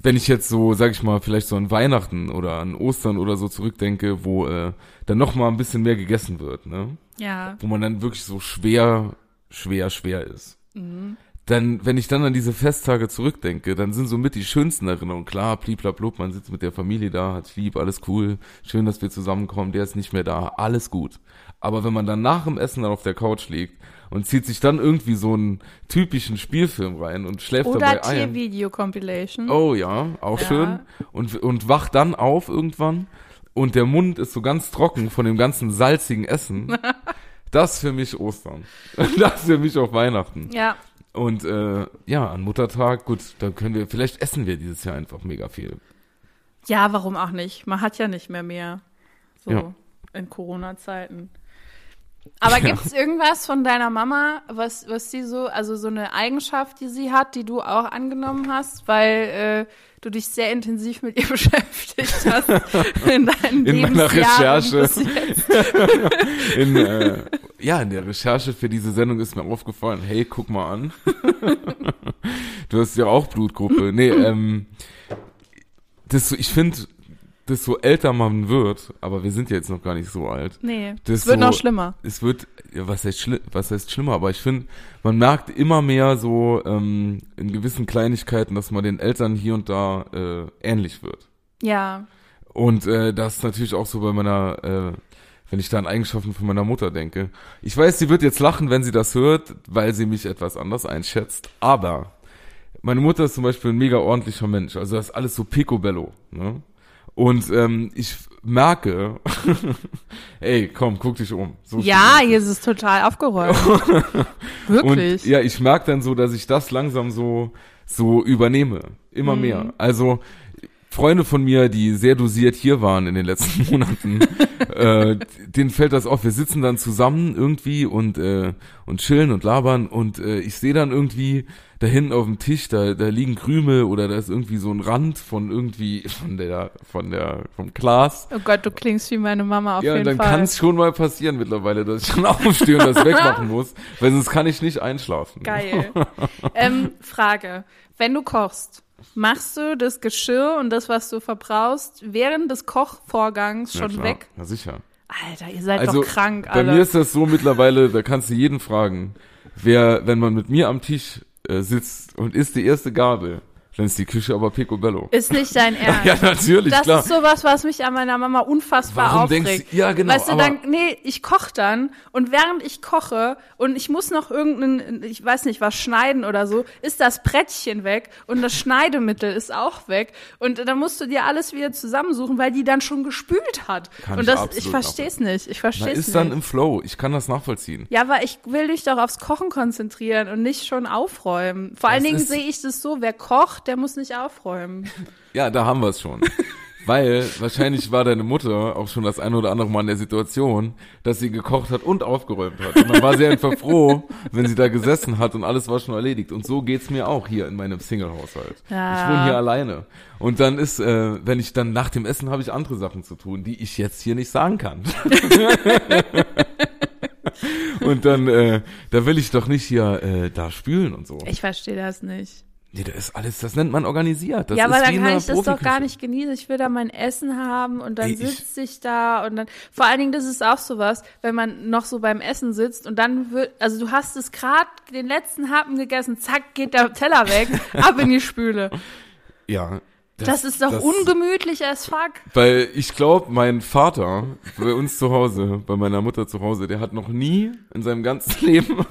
wenn ich jetzt so, sag ich mal, vielleicht so an Weihnachten oder an Ostern oder so zurückdenke, wo äh, dann noch mal ein bisschen mehr gegessen wird, ne? Ja. Wo man dann wirklich so schwer, schwer, schwer ist. Mhm. Dann, wenn ich dann an diese Festtage zurückdenke, dann sind so mit die schönsten Erinnerungen. Klar, bliblablub, man sitzt mit der Familie da, hat lieb, alles cool, schön, dass wir zusammenkommen, der ist nicht mehr da, alles gut. Aber wenn man dann nach dem Essen dann auf der Couch liegt und zieht sich dann irgendwie so einen typischen Spielfilm rein und schläft Oder dabei ein. Tiervideo-Compilation. Oh ja, auch Ja. schön. Und, und wacht dann auf irgendwann und der Mund ist so ganz trocken von dem ganzen salzigen Essen. [LAUGHS] Das für mich Ostern. [LAUGHS] Das für mich auch Weihnachten. Ja. Und äh, ja, an Muttertag, gut, da können wir, vielleicht essen wir dieses Jahr einfach mega viel. Ja, warum auch nicht? Man hat ja nicht mehr mehr. So Ja. in Corona-Zeiten. Aber Ja. gibt's irgendwas von deiner Mama, was, was sie so, also so eine Eigenschaft, die sie hat, die du auch angenommen hast, weil äh, du dich sehr intensiv mit ihr [LAUGHS] beschäftigt hast in deinen In meiner Recherche. [LAUGHS] In, äh, ja, in der Recherche für diese Sendung ist mir aufgefallen, hey, guck mal an. [LAUGHS] du hast ja auch Blutgruppe. Nee, [LAUGHS] ähm, das, ich finde, desto älter man wird, aber wir sind ja jetzt noch gar nicht so alt, Nee, es wird so- noch schlimmer. es wird, ja, was heißt, schli was heißt schlimmer, aber ich finde, man merkt immer mehr so ähm, in gewissen Kleinigkeiten, dass man den Eltern hier und da äh, ähnlich wird. Ja, Und äh, das ist natürlich auch so bei meiner, äh, wenn ich da an Eigenschaften von meiner Mutter denke. Ich weiß, sie wird jetzt lachen, wenn sie das hört, weil sie mich etwas anders einschätzt. Aber meine Mutter ist zum Beispiel ein mega ordentlicher Mensch. Also das ist alles so picobello. Ne? Und ähm, ich merke, [LAUGHS] ey, komm, guck dich um. So ja, hier ist es total aufgeräumt. [LAUGHS] Wirklich. und ja, ich merke dann so, dass ich das langsam so, so übernehme. Immer Mhm. mehr. Also, Freunde von mir, die sehr dosiert hier waren in den letzten [LAUGHS] Monaten, äh, denen fällt das auf. Wir sitzen dann zusammen irgendwie und, äh, und chillen und labern und äh, ich sehe dann irgendwie da hinten auf dem Tisch, da, da liegen Krümel oder da ist irgendwie so ein Rand von irgendwie, von der, von der, vom Glas. oh Gott, du klingst wie meine Mama auf Ja, und jeden dann Fall. kann es schon mal passieren mittlerweile, dass ich dann [LAUGHS] aufstehe und das wegmachen muss, weil sonst kann ich nicht einschlafen. Geil. ähm, Frage. Wenn du kochst, machst du das Geschirr und das, was du verbrauchst, während des Kochvorgangs Ja, schon klar. weg? Ja, sicher. Alter, ihr seid Also doch krank, bei alle. mir ist das so mittlerweile, da kannst du jeden fragen, wer, wenn man mit mir am Tisch äh, sitzt und isst die erste Gabel, dann ist die Küche aber picobello. Ist nicht dein [LAUGHS] Ernst. Ja, natürlich, das klar. ist sowas, was mich an meiner Mama unfassbar Warum aufregt. denkst du- ja, genau, Weißt du, dann, nee, ich koche dann und während ich koche und ich muss noch irgendeinen, ich weiß nicht, was schneiden oder so, ist das Brettchen weg und das Schneidemittel ist auch weg und dann musst du dir alles wieder zusammensuchen, weil die dann schon gespült hat. Kann und ich das, ich verstehe es nicht. Ich verstehe es ist nicht. dann im Flow. Ich kann das nachvollziehen. Ja, aber ich will dich doch aufs Kochen konzentrieren und nicht schon aufräumen. Vor allen Das Dingen ist- sehe ich das so, wer kocht, der muss nicht aufräumen. [LAUGHS] Ja, da haben wir es schon. Weil wahrscheinlich war deine Mutter auch schon das ein oder andere Mal in der Situation, dass sie gekocht hat und aufgeräumt hat. Und dann war sie einfach froh, wenn sie da gesessen hat und alles war schon erledigt. Und so geht's mir auch hier in meinem Single-Haushalt. Ja. Ich wohne hier alleine. Und dann ist, äh, wenn ich dann nach dem Essen habe ich andere Sachen zu tun, die ich jetzt hier nicht sagen kann. [LAUGHS] und dann, äh, da will ich doch nicht hier äh, da spülen und so. Ich verstehe das nicht. Nee, das ist alles, das nennt man organisiert. Das ja, aber dann kann ich das doch gar nicht genießen. Ich will da mein Essen haben und dann Ey, ich- sitze ich da und dann, vor allen Dingen, das ist auch sowas, wenn man noch so beim Essen sitzt und dann wird, also du hast es gerade den letzten Happen gegessen, zack, geht der Teller weg, ab in die Spüle. Ja. Das, ist doch das- ungemütlich as fuck. Weil ich glaube, mein Vater bei uns zu Hause, bei meiner Mutter zu Hause, der hat noch nie in seinem ganzen [LAUGHS] Leben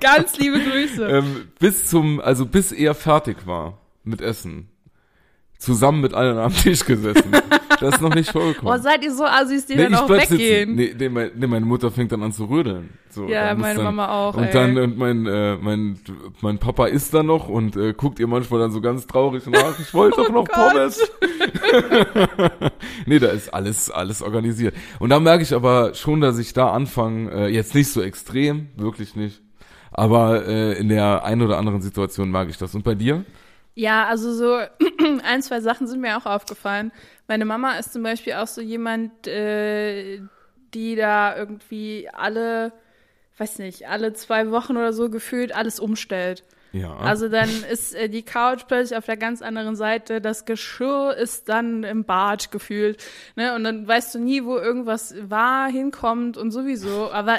Ganz liebe Grüße. [LAUGHS] ähm, bis zum, also bis er fertig war mit Essen, zusammen mit allen am Tisch gesessen. Das ist noch nicht Boah, vorgekommen. seid ihr so Assis, die dann auch weggehen? Nee, nee, mein, nee, meine Mutter fängt dann an zu rödeln. So, Ja, meine dann, Mama auch, Und ey. dann, und mein, äh, mein, mein Papa isst dann noch und äh, guckt ihr manchmal dann so ganz traurig nach, ich wollte [LAUGHS] doch noch Oh Gott. Pommes. [LAUGHS] nee, da ist alles, alles organisiert. Und da merke ich aber schon, dass ich da anfange, äh, jetzt nicht so extrem, wirklich nicht. Aber äh, in der einen oder anderen Situation mag ich das. Und bei dir? Ja, also so [CLEARS THROAT] ein, zwei Sachen sind mir auch aufgefallen. Meine Mama ist zum Beispiel auch so jemand, äh, die da irgendwie alle, weiß nicht, alle zwei Wochen oder so gefühlt alles umstellt. Ja. Also dann ist äh, die Couch plötzlich auf der ganz anderen Seite, das Geschirr ist dann im Bad gefühlt, ne? Und dann weißt du nie, wo irgendwas war, hinkommt und sowieso. Aber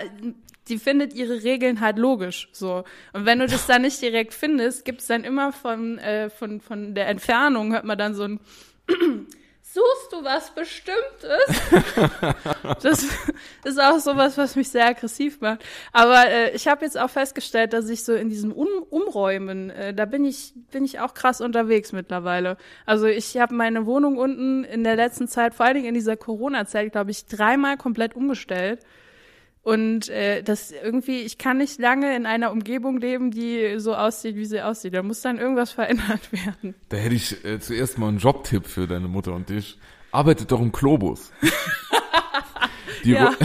die findet ihre Regeln halt logisch so. Und wenn du das dann nicht direkt findest, gibt's dann immer von, äh, von, von der Entfernung, hört man dann so ein [CLEARS THROAT] Suchst du was Bestimmtes? [LAUGHS] das ist auch sowas, was mich sehr aggressiv macht. Aber äh, ich habe jetzt auch festgestellt, dass ich so in diesem um Umräumen, äh, da bin ich, bin ich auch krass unterwegs mittlerweile. Also ich habe meine Wohnung unten in der letzten Zeit, vor allen Dingen in dieser Corona-Zeit, glaube ich, dreimal komplett umgestellt. Und äh, das irgendwie, ich kann nicht lange in einer Umgebung leben, die so aussieht, wie sie aussieht. Da muss dann irgendwas [LAUGHS] verändert werden. Da hätte ich äh, zuerst mal einen Jobtipp für deine Mutter und dich. Arbeitet doch im Globus. [LAUGHS] Die Ja. [LAUGHS]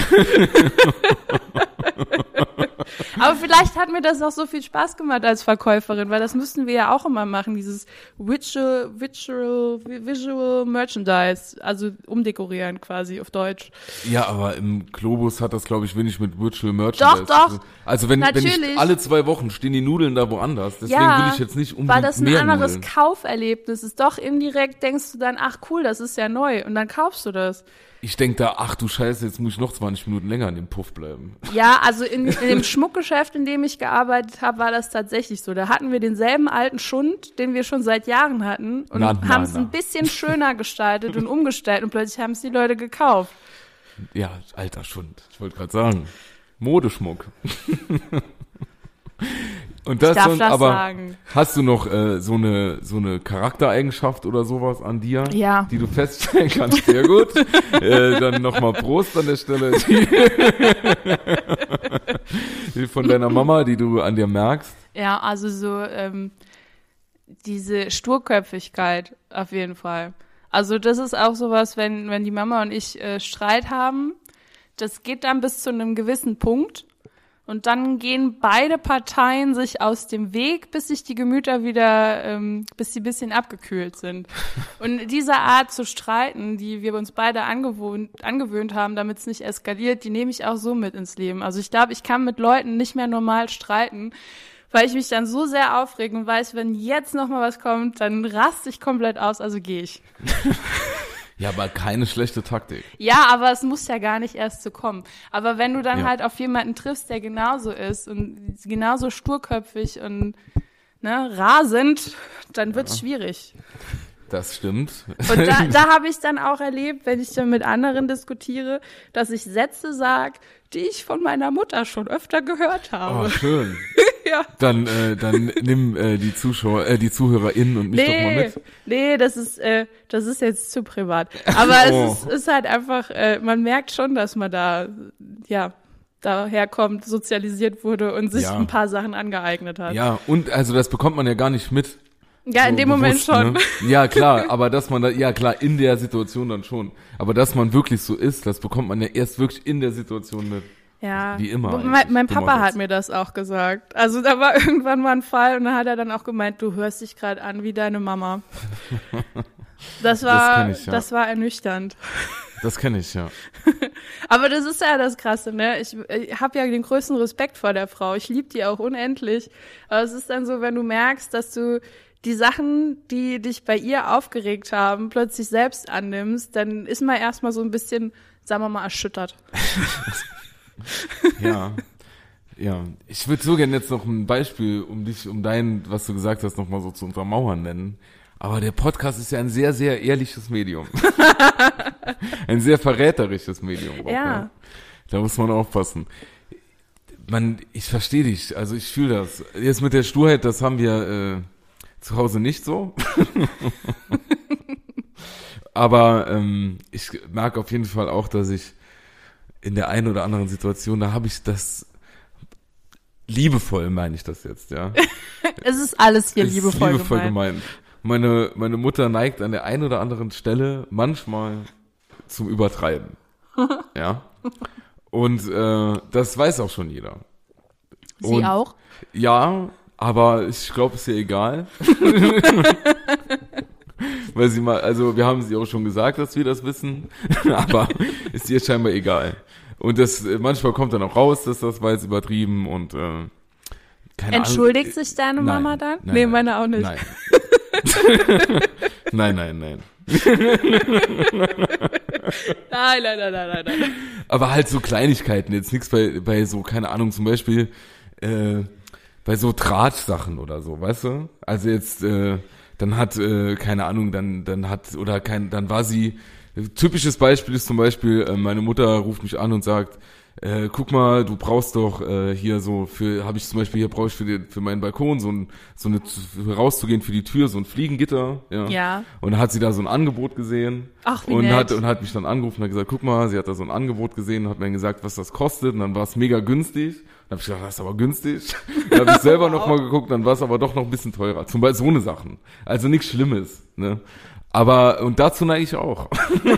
Aber vielleicht hat mir das auch so viel Spaß gemacht als Verkäuferin, weil das müssten wir ja auch immer machen, dieses Visual, Visual, Visual Merchandise, also umdekorieren quasi auf Deutsch. ja, aber im Globus hat das, glaube ich, wenig mit Virtual Merchandise. Doch, doch. Also wenn, wenn ich Natürlich. alle zwei Wochen stehen die Nudeln da woanders. Deswegen ja, will ich jetzt nicht unbedingt weil das ein mehr anderes Nudeln. Kauferlebnis ist. Doch indirekt denkst du dann, ach cool, das ist ja neu und dann kaufst du das. Ich denk da, ach du Scheiße, jetzt muss ich noch 20 Minuten länger in dem Puff bleiben. Ja, also in, in dem Schmuckgeschäft, in dem ich gearbeitet habe, war das tatsächlich so. Da hatten wir denselben alten Schund, den wir schon seit Jahren hatten und haben es ein bisschen schöner gestaltet und umgestellt und plötzlich haben es die Leute gekauft. Ja, alter Schund. Ich wollte gerade sagen. Modeschmuck. [LAUGHS] Und das, und, das aber sagen. hast du noch äh, so eine so eine Charaktereigenschaft oder sowas an dir, Ja. die du feststellen kannst? Sehr gut. [LAUGHS] äh, dann nochmal Prost an der Stelle. [LAUGHS] Die von deiner Mama, die du an dir merkst. Ja, also so ähm, diese Sturköpfigkeit auf jeden Fall. Also das ist auch sowas, wenn wenn die Mama und ich äh, Streit haben, das geht dann bis zu einem gewissen Punkt und dann gehen beide Parteien sich aus dem Weg, bis sich die Gemüter wieder, ähm, bis sie ein bisschen abgekühlt sind. [LAUGHS] Und diese Art zu streiten, die wir uns beide angewohnt, angewöhnt haben, damit es nicht eskaliert, die nehme ich auch so mit ins Leben. Also ich glaube, ich kann mit Leuten nicht mehr normal streiten, weil ich mich dann so sehr aufrege und weiß, wenn jetzt noch mal was kommt, dann raste ich komplett aus, also gehe ich. [LAUGHS] Ja, aber keine schlechte Taktik. Ja, aber es muss ja gar nicht erst so kommen. Aber wenn du dann Ja. halt auf jemanden triffst, der genauso ist und genauso sturköpfig und ne, rasend, dann wird's schwierig. Das stimmt. Und da, [LAUGHS] da habe ich dann auch erlebt, wenn ich dann mit anderen diskutiere, dass ich Sätze sag, die ich von meiner Mutter schon öfter gehört Oh, habe. schön. [LAUGHS] [LAUGHS] Ja. Dann, äh, dann nimm äh, die Zuschauer, äh, die ZuhörerInnen und mich doch mal Nee, mit. nee, das ist, äh, das ist jetzt zu privat. Aber Oh. es ist, ist halt einfach, äh, man merkt schon, dass man da, ja, daherkommt, sozialisiert wurde und sich Ja. ein paar Sachen angeeignet hat. Ja, und also das bekommt man ja gar nicht mit. Ja, in so dem Moment bewusst, schon. Ne? Ja, klar, [LAUGHS] aber dass man da, ja klar, in der Situation dann schon. Aber dass man wirklich so ist, das bekommt man ja erst wirklich in der Situation mit. Ja. Wie immer Mein, mein Papa hat mir das auch gesagt. Also da war [LAUGHS] irgendwann mal ein Fall und da hat er dann auch gemeint, du hörst dich gerade an wie deine Mama. [LAUGHS] Das war, kenn ich, ja. das war ernüchternd. Das kenne ich, ja. [LAUGHS] Aber das ist ja das Krasse, ne? Ich, ich habe ja den größten Respekt vor der Frau. Ich liebe die auch unendlich. Aber es ist dann so, wenn du merkst, dass du die Sachen, die dich bei ihr aufgeregt haben, plötzlich selbst annimmst, dann ist man erstmal so ein bisschen, sagen wir mal, erschüttert. Ja. Ja, ich würde so gerne jetzt noch ein Beispiel, um dich, um dein, was du gesagt hast, nochmal so zu untermauern nennen. Aber der Podcast ist ja ein sehr, sehr ehrliches Medium. [LAUGHS] ein sehr verräterisches Medium. auch, Ja. Da muss man aufpassen. Man, ich verstehe dich, also ich fühle das. Jetzt mit der Sturheit, das haben wir äh, zu Hause nicht so. [LAUGHS] [LAUGHS] Aber ähm, ich merke auf jeden Fall auch, dass ich in der einen oder anderen Situation, da habe ich das liebevoll, meine ich das jetzt, ja. [LAUGHS] Es ist alles hier Es ist liebevoll, liebevoll gemeint. gemeint. Meine, meine Mutter neigt an der einen oder anderen Stelle manchmal zum Übertreiben. [LAUGHS] ja. Und äh, das weiß auch schon jeder. Sie Und- auch? Ja, aber ich glaube, ist ihr egal. [LAUGHS] [LAUGHS] Weil sie mal, also wir haben sie auch schon gesagt, dass wir das wissen, [LAUGHS] aber ist ihr scheinbar egal. Und das äh, manchmal kommt dann auch raus, dass das war jetzt übertrieben und äh, keine Entschuldigt Ahnung. sich deine Nein, Mama dann? nein, nee, meine auch nicht. Nein. [LAUGHS] nein, nein, nein. Nein, nein, nein, nein, nein, nein. Aber halt so Kleinigkeiten, jetzt nichts bei, bei so, keine Ahnung, zum Beispiel äh, bei so Drahtsachen oder so, weißt du? Also jetzt, äh, dann hat, äh, keine Ahnung, dann, dann hat, oder kein, dann war sie, typisches Beispiel ist zum Beispiel, äh, meine Mutter ruft mich an und sagt, äh, guck mal, du brauchst doch äh, hier so für, habe ich zum Beispiel hier brauche ich für, die, für meinen Balkon so ein, so eine, rauszugehen für die Tür so ein Fliegengitter, ja. Ja. Und dann hat sie da so ein Angebot gesehen Ach, wie und nett. hat und hat mich dann angerufen und hat gesagt, guck mal, sie hat da so ein Angebot gesehen, und hat mir gesagt, was das kostet und dann war es mega günstig. Dann habe ich gedacht, das ist aber günstig. [LAUGHS] Dann habe ich selber noch mal geguckt, dann war es aber doch noch ein bisschen teurer. Zum Beispiel so eine Sachen. Also nichts Schlimmes, ne? Aber, und dazu neige ich auch. [LAUGHS]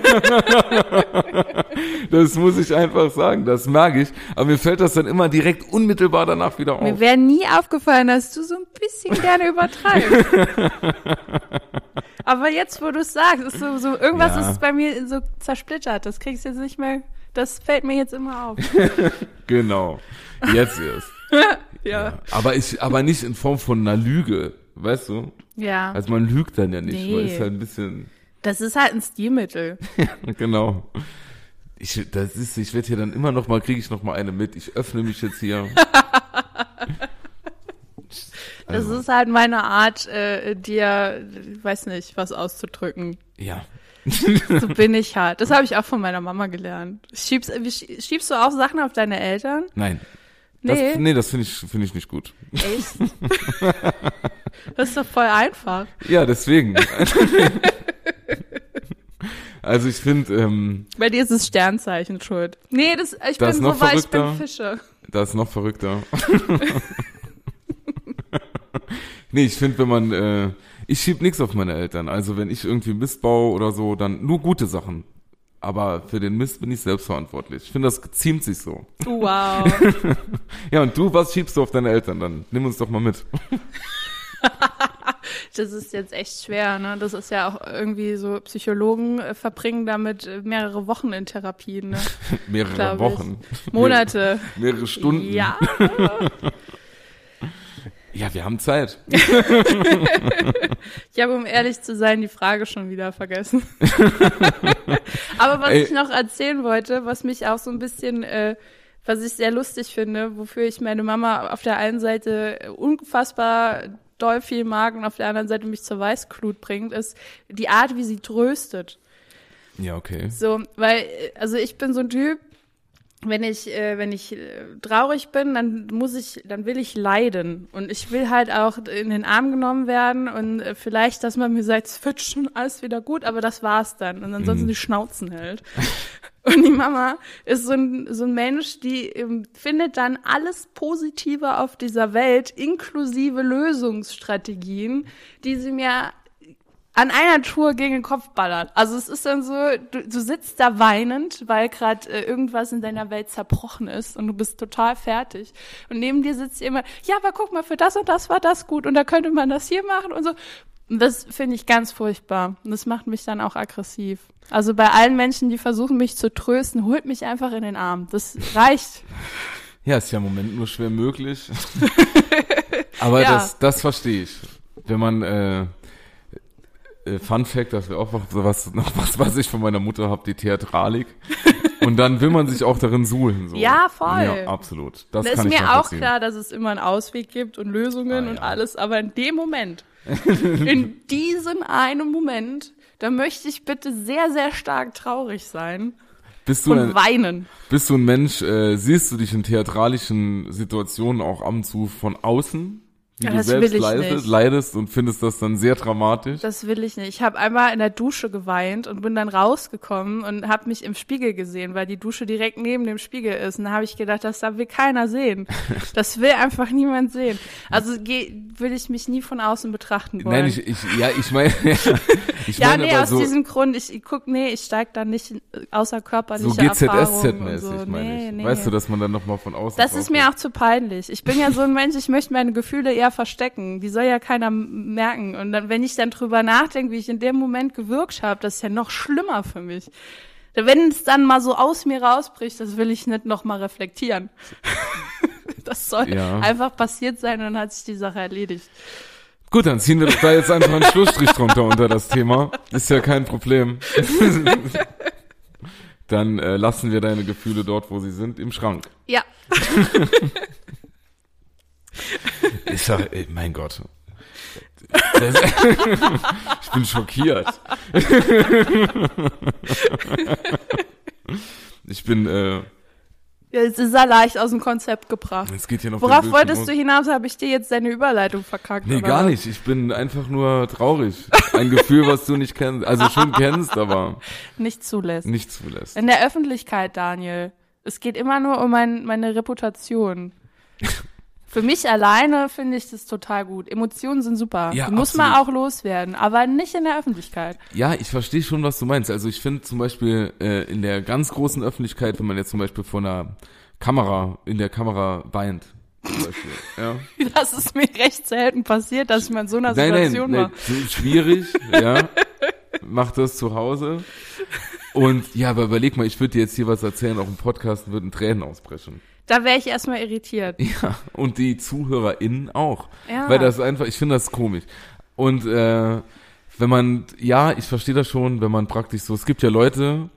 das muss ich einfach sagen, das mag ich. Aber mir fällt das dann immer direkt unmittelbar danach wieder Mir auf. wäre nie aufgefallen, dass du so ein bisschen gerne übertreibst. [LAUGHS] Aber jetzt, wo du es sagst, ist so, so irgendwas Ja. ist bei mir so zersplittert. Das kriegst du jetzt nicht mehr. Das fällt mir jetzt immer auf. [LAUGHS] Genau. Jetzt erst. Ja. Aber ich, aber nicht in Form von einer Lüge, weißt du? Ja. Also man lügt dann ja nicht, Nee. weil es halt ein bisschen, Das ist halt ein Stilmittel. [LAUGHS] genau. Ich, das ist, ich werde hier dann immer noch mal, kriege ich noch mal eine mit. Ich öffne mich jetzt hier. [LAUGHS] Das Also, ist halt meine Art, äh, dir, weiß nicht, was auszudrücken. ja. [LAUGHS] So bin ich halt. Das habe ich auch von meiner Mama gelernt. Schiebst, wie- schiebst du auch Sachen auf deine Eltern? Nein. Nee. Das, nee, das finde ich, finde ich nicht gut. Echt? Das ist doch voll einfach. Ja, deswegen. [LAUGHS] also ich finde, ähm, Bei dir ist es Sternzeichen schuld. Nee, das, ich Das bin so weit, ich bin. Fische. das ist noch verrückter. [LAUGHS] nee, ich finde, wenn man, äh, ich schieb nichts auf meine Eltern. Also wenn ich irgendwie Mist baue oder so, dann nur gute Sachen. Aber für den Mist bin ich selbst verantwortlich. Ich finde, das ziemt sich so. Wow. [LAUGHS] Ja, und du, was schiebst du auf deine Eltern dann? Nimm uns doch mal mit. [LAUGHS] Das ist jetzt echt schwer, ne? Das ist ja auch irgendwie so, Psychologen äh, verbringen damit äh, mehrere Wochen in Therapien, ne? [LAUGHS] Mehrere. Wochen. Monate. [LAUGHS] Mehrere Stunden. Ja. Ja, wir haben Zeit. Ich habe, um ehrlich zu sein, die Frage schon wieder vergessen. Aber was Ey. ich noch erzählen wollte, was mich auch so ein bisschen, äh, was ich sehr lustig finde, wofür ich meine Mama auf der einen Seite unfassbar doll viel mag und auf der anderen Seite mich zur Weißglut bringt, ist die Art, wie sie tröstet. Ja, okay. So, weil, also ich bin so ein Typ, wenn ich, äh, wenn ich äh, traurig bin, dann muss ich, dann will ich leiden. Und ich will halt auch in den Arm genommen werden und äh, vielleicht, dass man mir sagt, es wird schon alles wieder gut, aber das war's dann. Und ansonsten Mhm. die Schnauzen hält. [LAUGHS] Und die Mama ist so ein, so ein Mensch, die ähm, findet dann alles Positive auf dieser Welt, inklusive Lösungsstrategien, die sie mir an einer Tour gegen den Kopf ballert. Also es ist dann so, du, du sitzt da weinend, weil gerade äh, irgendwas in deiner Welt zerbrochen ist und du bist total fertig. Und neben dir sitzt immer, ja, aber guck mal, für das und das war das gut und da könnte man das hier machen und so. Und das finde ich ganz furchtbar. Und das macht mich dann auch aggressiv. Also bei allen Menschen, die versuchen, mich zu trösten, holt mich einfach in den Arm. Das reicht. [LAUGHS] Ja, ist ja im Moment nur schwer möglich. [LAUGHS] Aber Ja. das, das verstehe ich. Wenn man, äh, Fun Fact, das wäre auch was, noch was, was ich von meiner Mutter habe, die Theatralik. Und dann will man sich auch darin suhlen. So. Ja, voll. Ja, absolut. Das Da ist mir auch klar, dass es immer einen Ausweg gibt und Lösungen Ah, und ja. alles, aber in dem Moment, [LAUGHS] in diesem einen Moment, da möchte ich bitte sehr, sehr stark traurig sein Bist du, und ein, weinen. bist du ein Mensch, äh, siehst du dich in theatralischen Situationen auch ab und zu von außen? Wie Ja, du das selbst will ich leidest, nicht. leidest und findest das dann sehr dramatisch? Das will ich nicht. Ich habe einmal in der Dusche geweint und bin dann rausgekommen und habe mich im Spiegel gesehen, weil die Dusche direkt neben dem Spiegel ist. Und da habe ich gedacht, das da will keiner sehen. [LAUGHS] Das will einfach niemand sehen. Also geh, will ich mich nie von außen betrachten wollen. Nein, ich, ich, ja, ich meine, [LAUGHS] Ich ja, meine nee, aber aus so, diesem Grund, ich, ich guck, nee, ich steig da nicht außer körperliche so GZSZ-mäßig, so. meine Nee, ich. nee. Weißt du, dass man dann nochmal von außen Das ist mir auch zu peinlich. Ich bin ja so ein Mensch, ich möchte meine Gefühle eher verstecken. Die soll ja keiner merken. Und dann, wenn ich dann drüber nachdenke, wie ich in dem Moment gewirkt habe, das ist ja noch schlimmer für mich. Wenn es dann mal so aus mir rausbricht, das will ich nicht noch mal reflektieren. [LAUGHS] Das soll Ja. einfach passiert sein und dann hat sich die Sache erledigt. Gut, dann ziehen wir da jetzt einfach einen Schlussstrich drunter unter das Thema. Ist ja kein Problem. [LAUGHS] dann äh, lassen wir deine Gefühle dort, wo sie sind, im Schrank. Ja, [LAUGHS] Ich sag, ey, mein Gott. Das, [LAUGHS] ich bin schockiert. [LAUGHS] ich bin, äh, jetzt ist er leicht aus dem Konzept gebracht. es geht hier noch Worauf wolltest du hinaus? Habe ich dir jetzt deine Überleitung verkackt? Nee, oder gar nicht. Ich bin einfach nur traurig. Ein Gefühl, was du nicht kennst. Also schon kennst, aber Nicht zulässt. nicht zulässt. In der Öffentlichkeit, Daniel. Es geht immer nur um mein, meine Reputation. [LAUGHS] Für mich alleine finde ich das total gut. Emotionen sind super. Ja, Die muss man auch loswerden, aber nicht in der Öffentlichkeit. Ja, ich verstehe schon, was du meinst. Also ich finde zum Beispiel äh, in der ganz großen Öffentlichkeit, wenn man jetzt zum Beispiel vor einer Kamera, in der Kamera weint, zum Beispiel, [LAUGHS] ja. Das ist mir recht selten passiert, dass ich mal in so einer Nein, nein, Situation nein, war. so schwierig, ja. [LAUGHS] Mach das zu Hause. Und ja, aber überleg mal, ich würde dir jetzt hier was erzählen, auch im Podcast würden Tränen ausbrechen. Da wäre ich erstmal irritiert. Ja, und die ZuhörerInnen auch. Ja. Weil das einfach, ich finde das komisch. Und äh, wenn man, ja, ich verstehe das schon, wenn man praktisch so, es gibt ja Leute,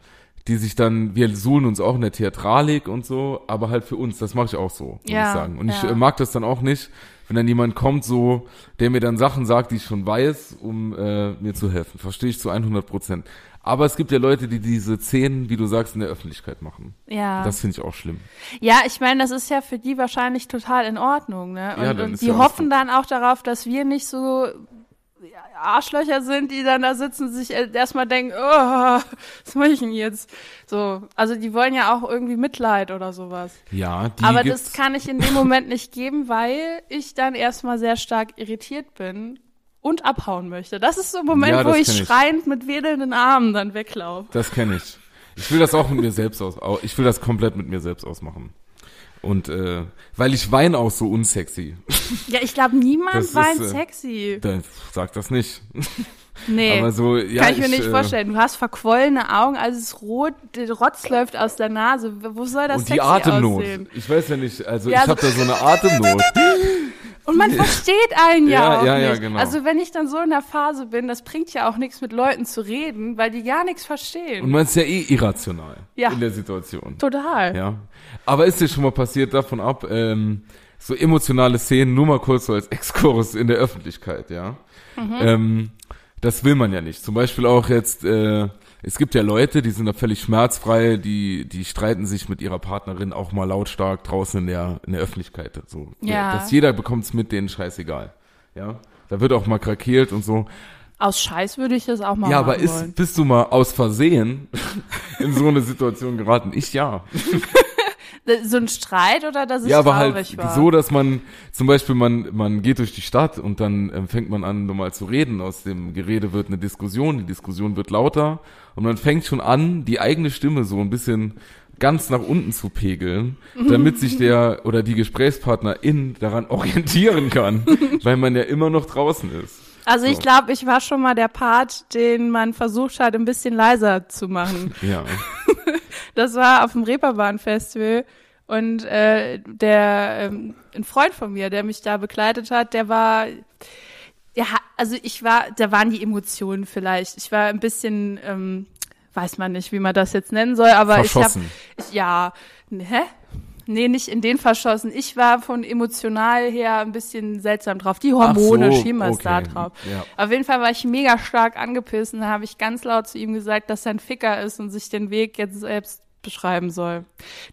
die sich dann, wir suhlen uns auch in der Theatralik und so, aber halt für uns, das mache ich auch so, muss Ja, ich sagen. Und ich ja. äh, mag das dann auch nicht, wenn dann jemand kommt so, der mir dann Sachen sagt, die ich schon weiß, um äh, mir zu helfen. Verstehe ich zu 100 Prozent. Aber es gibt ja Leute, die diese Szenen, wie du sagst, in der Öffentlichkeit machen. Ja. Das finde ich auch schlimm. Ja, ich meine, das ist ja für die wahrscheinlich total in Ordnung, ne? Und, Ja, dann und ist die hoffen dann auch darauf, dass wir nicht so Arschlöcher sind, die dann da sitzen und sich äh, erstmal denken, oh, was mache ich denn jetzt? So, also die wollen ja auch irgendwie Mitleid oder sowas. Ja, die Aber gibt's. das kann ich in dem Moment nicht geben, weil ich dann erstmal sehr stark irritiert bin und abhauen möchte. Das ist so ein Moment, Ja, wo ich schreiend mit wedelnden Armen dann weglaufe. Das kenne ich. Ich will das auch mit mir selbst aus. au- Ich will das komplett mit mir selbst ausmachen. Und äh, weil ich weine auch so unsexy. [LAUGHS] Ja, ich glaube, niemand weint äh, sexy. Dann sag das nicht. [LAUGHS] Nee. Aber so, ja, Kann ich mir nicht äh, vorstellen. Du hast verquollene Augen, alles ist rot, der Rotz läuft aus der Nase. Wo soll das Und die sexy Atemnot. aussehen? Ich weiß ja nicht, also Ja, ich so- habe da so eine Atemnot. [LAUGHS] Und man [LAUGHS] versteht einen ja, Ja, auch ja, ja, nicht. genau. Also wenn ich dann so in der Phase bin, das bringt ja auch nichts mit Leuten zu reden, weil die gar nichts verstehen. Und man ist ja eh irrational Ja. in der Situation. Total. Ja. Aber ist dir schon mal passiert davon ab, ähm, so emotionale Szenen, nur mal kurz so als Exkurs in der Öffentlichkeit, ja. Mhm. Ähm, das will man ja nicht. Zum Beispiel auch jetzt, äh, es gibt ja Leute, die sind da völlig schmerzfrei, die, die streiten sich mit ihrer Partnerin auch mal lautstark draußen in der, in der Öffentlichkeit. So. Ja. Dass jeder bekommt's mit, denen scheißegal. Ja. Da wird auch mal krakeelt und so. Aus Scheiß würde ich das auch mal ja, aber machen ist, wollen. bist du mal aus Versehen [LAUGHS] in so eine Situation geraten? Ich ja. [LAUGHS] So ein Streit oder dass ich Ja, aber halt war? so, dass man zum Beispiel man man geht durch die Stadt und dann ähm, fängt man an normal zu reden. Aus dem Gerede wird eine Diskussion, die Diskussion wird lauter und man fängt schon an, die eigene Stimme so ein bisschen ganz nach unten zu pegeln, [LAUGHS] damit sich der oder die Gesprächspartnerin daran [LAUGHS] orientieren kann, weil man ja immer noch draußen ist. Also ich glaube, ich war schon mal der Part, den man versucht hat, ein bisschen leiser zu machen. Ja. Das war auf dem Reeperbahn-Festival und äh, der ähm, ein Freund von mir, der mich da begleitet hat, der war ja, also ich war, da waren die Emotionen vielleicht. Ich war ein bisschen, ähm, weiß man nicht, wie man das jetzt nennen soll, aber ich habe, ja, hä? Nee, nicht in den verschossen. Ich war von emotional her ein bisschen seltsam drauf. Die Hormone so, schieben es da okay. drauf. Ja. Auf jeden Fall war ich mega stark angepisst und da habe ich ganz laut zu ihm gesagt, dass er ein Ficker ist und sich den Weg jetzt selbst beschreiben soll.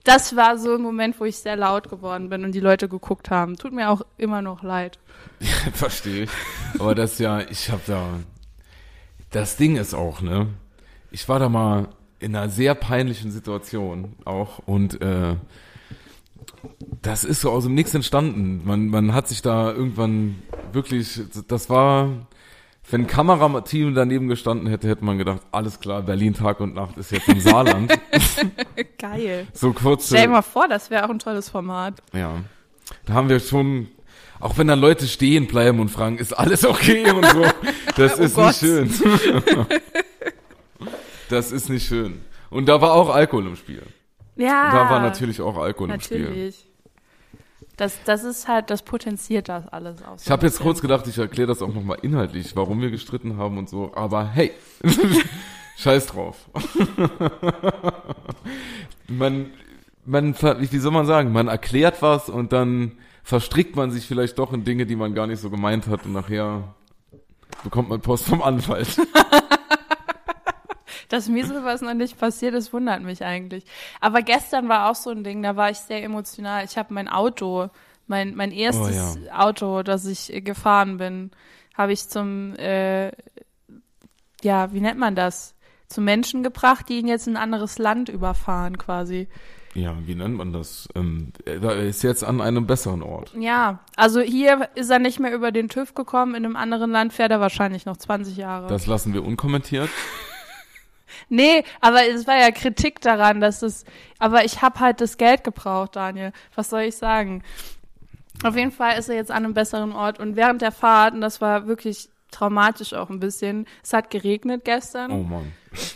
Das war so ein Moment, wo ich sehr laut geworden bin und die Leute geguckt haben. Tut mir auch immer noch leid. [LAUGHS] Verstehe ich. Aber das ja, ich habe da. Das Ding ist auch, ne? Ich war da mal in einer sehr peinlichen Situation auch und äh, das ist so aus dem Nix entstanden. Man, man hat sich da irgendwann wirklich, das war Wenn ein Kamerateam daneben gestanden hätte, hätte man gedacht, alles klar, Berlin Tag und Nacht ist jetzt im Saarland. [LAUGHS] Geil. so kurze. Stell dir mal vor, das wäre auch ein tolles Format. Ja. Da haben wir schon, auch wenn dann Leute stehen bleiben und fragen, ist alles okay und so, das [LAUGHS] ist Oh Gott. nicht schön. [LAUGHS] das ist nicht schön. Und da war auch Alkohol im Spiel. Ja. Da war natürlich auch Alkohol im Spiel. Natürlich. Das, das ist halt, das potenziert das alles aus. Ich habe jetzt kurz gedacht, ich erkläre das auch nochmal inhaltlich, warum wir gestritten haben und so, aber hey, [LAUGHS] scheiß drauf. man, man, wie soll man sagen, man erklärt was und dann verstrickt man sich vielleicht doch in Dinge, die man gar nicht so gemeint hat und nachher bekommt man Post vom Anwalt. [LAUGHS] Dass mir sowas noch nicht passiert ist, wundert mich eigentlich. Aber gestern war auch so ein Ding, da war ich sehr emotional. Ich habe mein Auto, mein, mein erstes Oh Auto, das ich äh, gefahren bin, habe ich zum, äh, ja, wie nennt man das? Zu Menschen gebracht, die ihn jetzt in ein anderes Land überfahren quasi. Ja, wie nennt man das? Ähm, da ist jetzt an einem besseren Ort. Ja, also hier ist er nicht mehr über den TÜV gekommen, in einem anderen Land fährt er wahrscheinlich noch 20 Jahre. Das lassen wir unkommentiert. Nee, aber es war ja Kritik daran, dass es, aber ich habe halt das Geld gebraucht, Daniel. Was soll ich sagen? Auf jeden Fall ist er jetzt an einem besseren Ort und während der Fahrt, und das war wirklich traumatisch auch ein bisschen, es hat geregnet gestern. Oh Mann.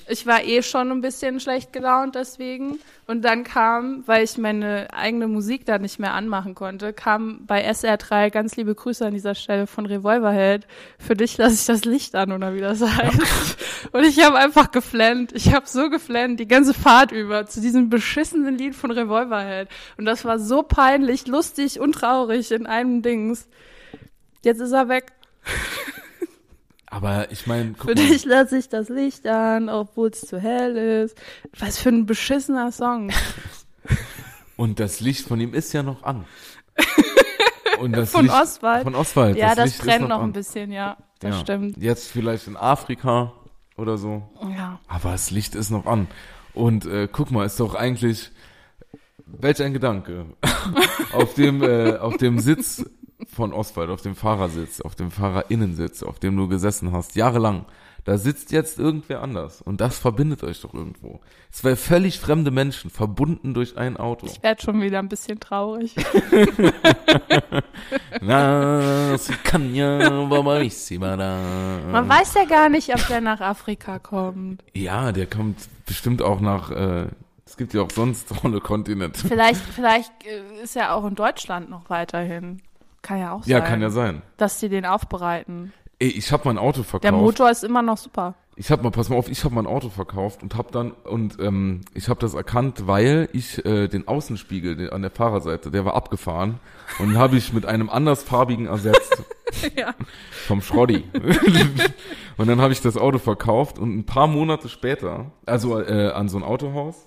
Ich war eh schon ein bisschen schlecht gelaunt deswegen. Und dann kam, weil ich meine eigene Musik da nicht mehr anmachen konnte, kam bei SR3 ganz liebe Grüße an dieser Stelle von Revolverheld. Für dich lasse ich das Licht an oder wie das heißt. Und ich habe einfach geflennt. Ich habe so geflennt, die ganze Fahrt über zu diesem beschissenen Lied von Revolverheld. Und das war so peinlich, lustig und traurig in einem Dings. Jetzt ist er weg. [LAUGHS] Aber ich meine, guck Für mal. dich lasse ich das Licht an, obwohl es zu hell ist. Was für ein beschissener Song. [LAUGHS] Und das Licht von ihm ist ja noch an. [LAUGHS] Und das Von Licht, Oswald. Von Oswald. ja, das, ist brennt noch an. ein bisschen, ja. Das Ja. stimmt. Jetzt vielleicht in Afrika oder so. Ja. Aber das Licht ist noch an. Und äh, guck mal, ist doch eigentlich welch ein Gedanke. [LAUGHS] auf dem äh, auf dem Sitz von Oswald, auf dem Fahrersitz, auf dem Fahrerinnensitz, auf dem du gesessen hast, jahrelang. Da sitzt jetzt irgendwer anders und das verbindet euch doch irgendwo. Zwei völlig fremde Menschen, verbunden durch ein Auto. Ich werde schon wieder ein bisschen traurig. [LAUGHS] Na, sie kann ja, bravissima da. Man weiß ja gar nicht, ob der nach Afrika kommt. Ja, der kommt bestimmt auch nach, äh, es gibt ja auch sonst [LAUGHS] tolle Kontinente. Vielleicht, vielleicht äh, ist er auch in Deutschland noch weiterhin. Kann ja auch sein. Ja, kann ja sein. Dass die den aufbereiten. Ey, ich habe mein Auto verkauft. Der Motor ist immer noch super. Ich habe mal, pass mal auf, ich habe mein Auto verkauft und habe dann und ähm, ich habe das erkannt, weil ich äh, den Außenspiegel den, an der Fahrerseite, der war abgefahren und habe ich mit einem andersfarbigen ersetzt [LAUGHS] ja. vom Schroddi. [LAUGHS] und dann habe ich das Auto verkauft und ein paar Monate später, also äh, an so ein Autohaus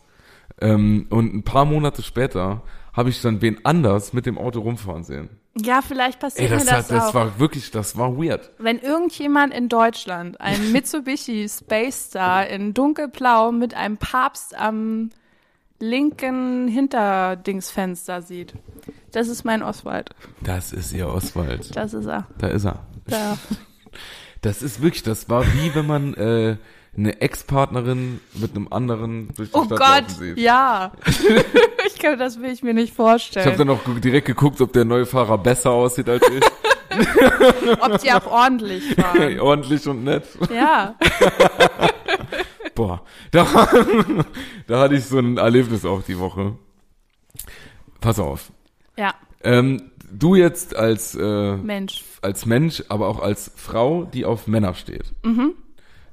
ähm, und ein paar Monate später habe ich dann wen anders mit dem Auto rumfahren sehen. Ja, vielleicht Ey, passiert das, mir das, hat, das auch. war wirklich, das war weird. Wenn irgendjemand in Deutschland einen [LAUGHS] Mitsubishi Space Star in dunkelblau mit einem Papst am linken Hinterdingsfenster sieht. Das ist mein Oswald. Das ist ihr Oswald. Das ist er. Da ist er. Da. [LAUGHS] Das ist wirklich, das war wie wenn man äh, eine Ex-Partnerin mit einem anderen durch die Oh Stadt Gott, sieht. ja. [LAUGHS] ich kann, das will ich mir nicht Ich vorstellen. habe dann auch direkt geguckt, ob der neue Fahrer besser aussieht als ich. [LAUGHS] Ob die auch ordentlich waren. [LAUGHS] Ordentlich und nett. ja. [LAUGHS] Boah, da, da hatte ich so ein Erlebnis auch die Woche. Pass auf. Ja, Ähm, du jetzt als äh, Mensch. als Mensch, aber auch als Frau, die auf Männer steht.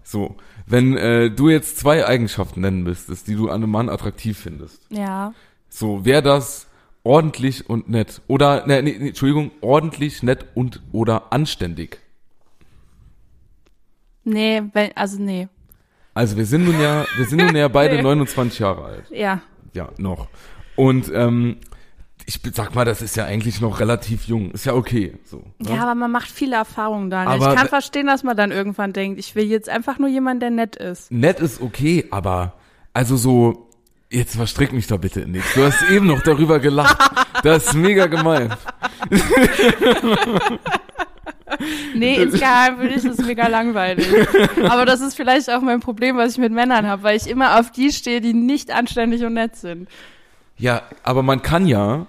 So, wenn äh, du jetzt zwei Eigenschaften nennen müsstest, die du an einem Mann attraktiv findest, Ja. So wäre das ordentlich und nett oder ne, nee, nee, Entschuldigung, ordentlich, nett und oder anständig. Nee, wenn, also nee. Also wir sind nun ja, wir sind nun ja beide [LAUGHS] Nee. 29 Jahre alt. Ja. Ja, noch. Und ähm, ich sag mal, das ist ja eigentlich noch relativ jung. Ist ja okay. So. ne? Ja, aber man macht viele Erfahrungen dann. Aber ich kann verstehen, dass man dann irgendwann denkt, ich will jetzt einfach nur jemanden, der nett ist. Nett ist okay, aber also so, jetzt verstrick mich da bitte in nichts. Du hast eben noch darüber gelacht. Das ist mega gemein. nee, insgeheim finde ich das mega langweilig. Aber das ist vielleicht auch mein Problem, was ich mit Männern habe, weil ich immer auf die stehe, die nicht anständig und nett sind. Ja, aber man kann ja,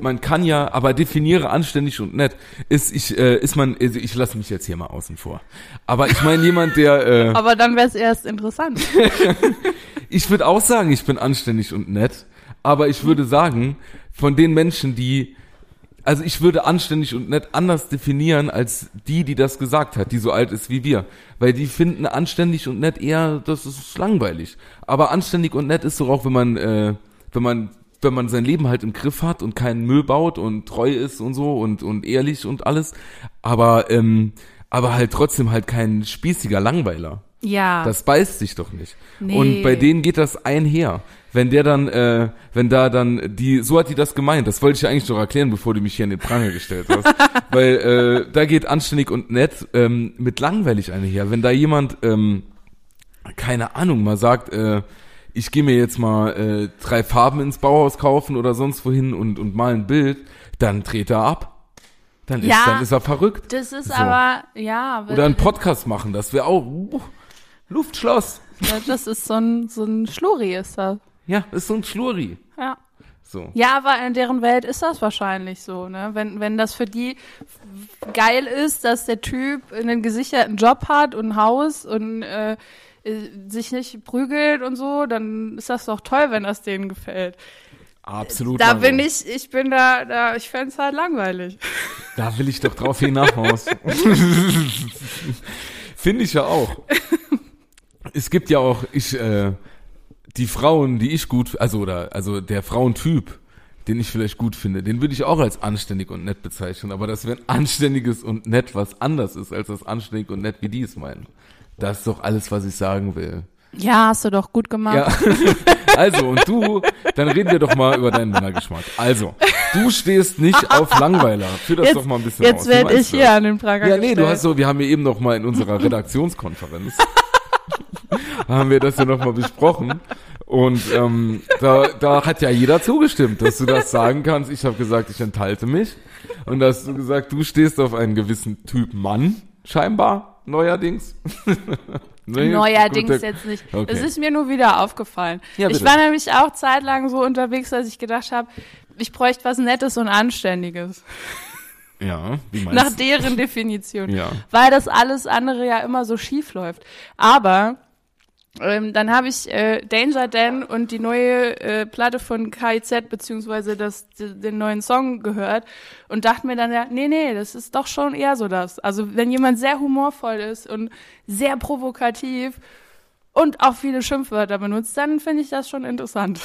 man kann ja, aber definiere anständig und nett. Ist ich, äh, ist man, also ich lasse mich jetzt hier mal außen vor. Aber ich meine jemand, der, äh, Aber dann wäre es erst interessant. [LAUGHS] ich würde auch sagen, ich bin anständig und nett. Aber ich würde sagen, von den Menschen, die, also ich würde anständig und nett anders definieren als die, die das gesagt hat, die so alt ist wie wir. Weil die finden anständig und nett eher, das ist langweilig. Aber anständig und nett ist doch auch, wenn man, äh, wenn man wenn man sein Leben halt im Griff hat und keinen Müll baut und treu ist und so und, und ehrlich und alles, aber, ähm, aber halt trotzdem halt kein spießiger Langweiler. Ja. Das beißt sich doch nicht. Nee. Und bei denen geht das einher. Wenn der dann, äh, wenn da dann die, so hat die das gemeint, das wollte ich ja eigentlich noch erklären, bevor du mich hier in den Pranger gestellt hast. [LAUGHS] Weil äh, da geht anständig und nett ähm, mit langweilig einher. Wenn da jemand, ähm, keine Ahnung, mal sagt, äh, ich gehe mir jetzt mal äh, drei Farben ins Bauhaus kaufen oder sonst wohin und, und mal ein Bild, dann dreht er ab. Dann ist, Ja. dann ist er verrückt. Das ist So. aber, ja, aber Oder einen Podcast machen, das wäre auch uh, Luftschloss. das ist so ein, so ein Schluri ist das. Ja, ist so ein Schluri. Ja. So. Ja, aber in deren Welt ist das wahrscheinlich so, ne? Wenn, wenn das für die geil ist, dass der Typ einen gesicherten Job hat und ein Haus und äh, sich nicht prügelt und so, dann ist das doch toll, wenn das denen gefällt. Absolut. Da langweilig. bin ich, ich bin da, da ich fänd's halt langweilig. [LAUGHS] Da will ich doch drauf hinaus. [LAUGHS] Finde ich ja auch. Es gibt ja auch, ich, äh, die Frauen, die ich gut, also oder, also der Frauentyp, den ich vielleicht gut finde, den würde ich auch als anständig und nett bezeichnen. Aber das wäre ein anständiges und nett, was anders ist als das anständig und nett, wie die es meinen. Das ist doch alles, was ich sagen will. Ja, hast du doch gut gemacht. Ja. [LAUGHS] Also, und du, dann reden wir doch mal über deinen Männergeschmack. Also, du stehst nicht auf Langweiler. Führ das Jetzt, doch mal ein bisschen jetzt aus. Wie werde ich du hier an den Prager Ja, nee, du gestellt. hast so, wir haben ja eben noch mal in unserer Redaktionskonferenz [LAUGHS] haben wir das ja noch mal besprochen und ähm, da, da hat ja jeder zugestimmt, dass du das sagen kannst. Ich habe gesagt, ich enthalte mich und da hast du gesagt, du stehst auf einen gewissen Typ Mann, scheinbar neuerdings. [LAUGHS] Nee, Neuerdings gut, jetzt nicht. Okay. Das ist mir nur wieder aufgefallen. Ja, ich war nämlich auch zeitlang so unterwegs, dass ich gedacht habe, ich bräuchte was Nettes und Anständiges. [LAUGHS] Ja, wie Nach meinst du? deren Definition. Ja. Weil das alles andere ja immer so schief läuft. Aber ähm, dann habe ich äh, Danger Dan und die neue äh, Platte von KIZ beziehungsweise das, den neuen Song gehört und dachte mir dann, ja, nee, nee, das ist doch schon eher so das. Also wenn jemand sehr humorvoll ist und sehr provokativ und auch viele Schimpfwörter benutzt, dann finde ich das schon interessant.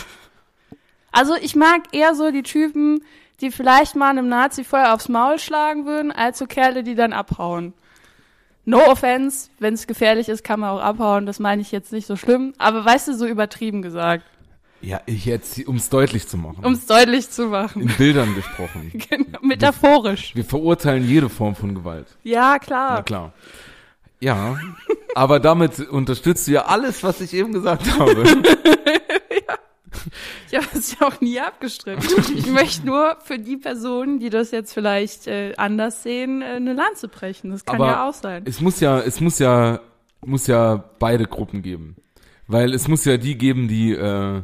Also ich mag eher so die Typen, die vielleicht mal einem Nazi vorher aufs Maul schlagen würden, als so Kerle, die dann abhauen. No offense, wenn es gefährlich ist, kann man auch abhauen, das meine ich jetzt nicht so schlimm, aber weißt du, so übertrieben gesagt, Ja, ich jetzt, um es deutlich zu machen. um es deutlich zu machen. in Bildern gesprochen. [LAUGHS] Genau, Metaphorisch. Wir verurteilen jede Form von Gewalt. Ja, Na klar. klar. Ja, aber damit unterstützt du ja alles, was ich eben gesagt [LAUGHS] habe. Ich habe es ja auch nie abgestritten. Ich möchte nur für die Personen, die das jetzt vielleicht äh, anders sehen, äh, eine Lanze brechen. Das kann Aber ja auch sein. Es muss ja, es muss ja, muss ja beide Gruppen geben. Weil es muss ja die geben, die, äh,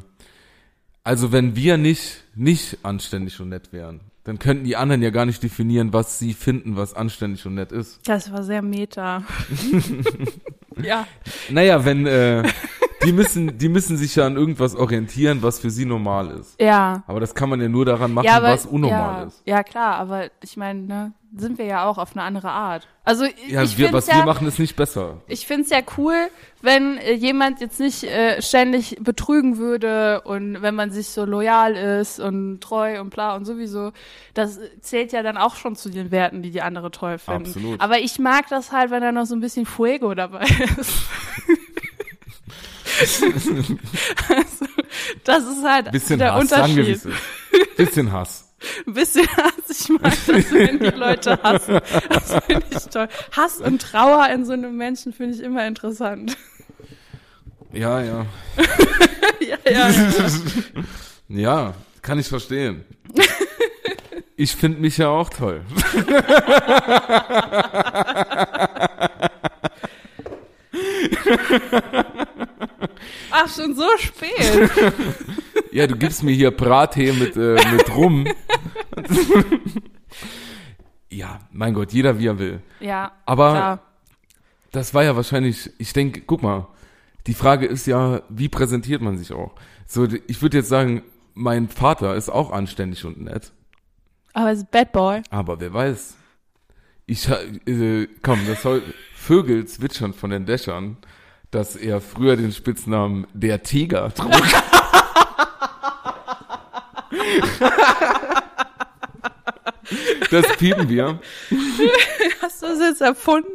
also wenn wir nicht, nicht anständig und nett wären, dann könnten die anderen ja gar nicht definieren, was sie finden, was anständig und nett ist. Das war sehr meta. [LAUGHS] ja. Naja, wenn, äh, die müssen, die müssen sich ja an irgendwas orientieren, was für sie normal ist. Ja. Aber das kann man ja nur daran machen, ja, aber, was unnormal ja, ist. Ja, klar, aber ich meine, ne, sind wir ja auch auf eine andere Art. Also Ja, ich wir, was ja, wir machen, ist nicht besser. ich find's ja cool, wenn äh, jemand jetzt nicht äh, ständig betrügen würde und wenn man sich so loyal ist und treu und bla und sowieso, das zählt ja dann auch schon zu den Werten, die die andere toll finden. Absolut. Aber ich mag das halt, wenn da noch so ein bisschen Fuego dabei [LAUGHS] ist. Also, [LAUGHS] das ist halt Bisschen der Hass, sagen wir, Unterschied. es ist. Bisschen Hass. Ein [LAUGHS] bisschen Hass. Ich mag das, wenn die Leute hassen. Das finde ich toll. Hass und Trauer in so einem Menschen finde ich immer interessant. Ja, ja. [LAUGHS] ja, ja, ja. Ja, kann ich verstehen. Ich finde mich ja auch toll. Ach, schon so spät. [LAUGHS] Ja, du gibst mir hier Brattee mit, äh, mit Rum. [LAUGHS] ja, mein Gott, jeder wie er will. ja, Aber klar. das war ja wahrscheinlich, ich denke, guck mal, die Frage ist ja, wie präsentiert man sich auch? So, ich würde jetzt sagen, mein Vater ist auch anständig und nett, Aber ist Bad Boy. aber wer weiß. Ich, äh, komm, das soll, Vögel zwitschern von den Dächern, dass er früher den Spitznamen der Tiger [LAUGHS] trug. das piepen wir. Hast du das jetzt erfunden?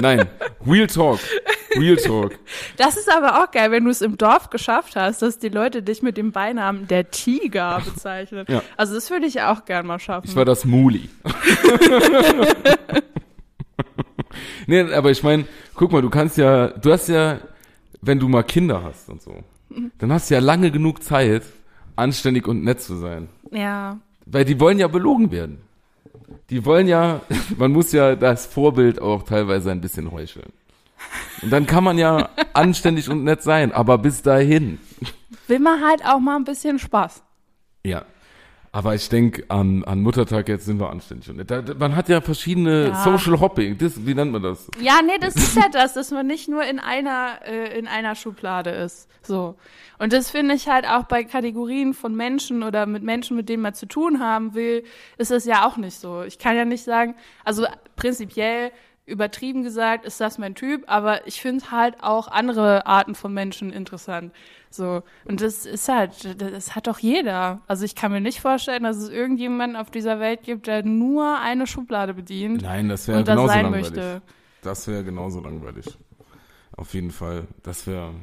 Nein, Real Talk. Real Talk. Das ist aber auch geil, wenn du es im Dorf geschafft hast, dass die Leute dich mit dem Beinamen der Tiger bezeichnen. Ja. Also das würde ich auch gern mal schaffen. Ich war das Muli. [LAUGHS] nee, aber ich meine, guck mal, du kannst ja, du hast ja, wenn du mal Kinder hast und so, dann hast du ja lange genug Zeit, anständig und nett zu sein. ja. Weil die wollen ja belogen werden. Die wollen ja, [LAUGHS] man muss ja das Vorbild auch teilweise ein bisschen heucheln. Und dann kann man ja [LAUGHS] anständig und nett sein, aber bis dahin. Will man halt auch mal ein bisschen Spaß. Ja. Aber ich denke, an, an Muttertag jetzt sind wir anständig. Und da, man hat ja verschiedene Ja. Social Hopping. Das, wie nennt man das? Ja, nee, das ist ja das, dass man nicht nur in einer, äh, in einer Schublade ist. So. Und das finde ich halt auch bei Kategorien von Menschen oder mit Menschen, mit denen man zu tun haben will, ist es ja auch nicht so. Ich kann ja nicht sagen, also prinzipiell übertrieben gesagt ist das mein Typ, aber ich finde halt auch andere Arten von Menschen interessant. So. Und das ist halt, das hat doch jeder. Also ich kann mir nicht vorstellen, dass es irgendjemanden auf dieser Welt gibt, der nur eine Schublade bedient Nein, das wäre das genauso sein langweilig. möchte. Das wäre genauso langweilig. Auf jeden Fall. Das wäre.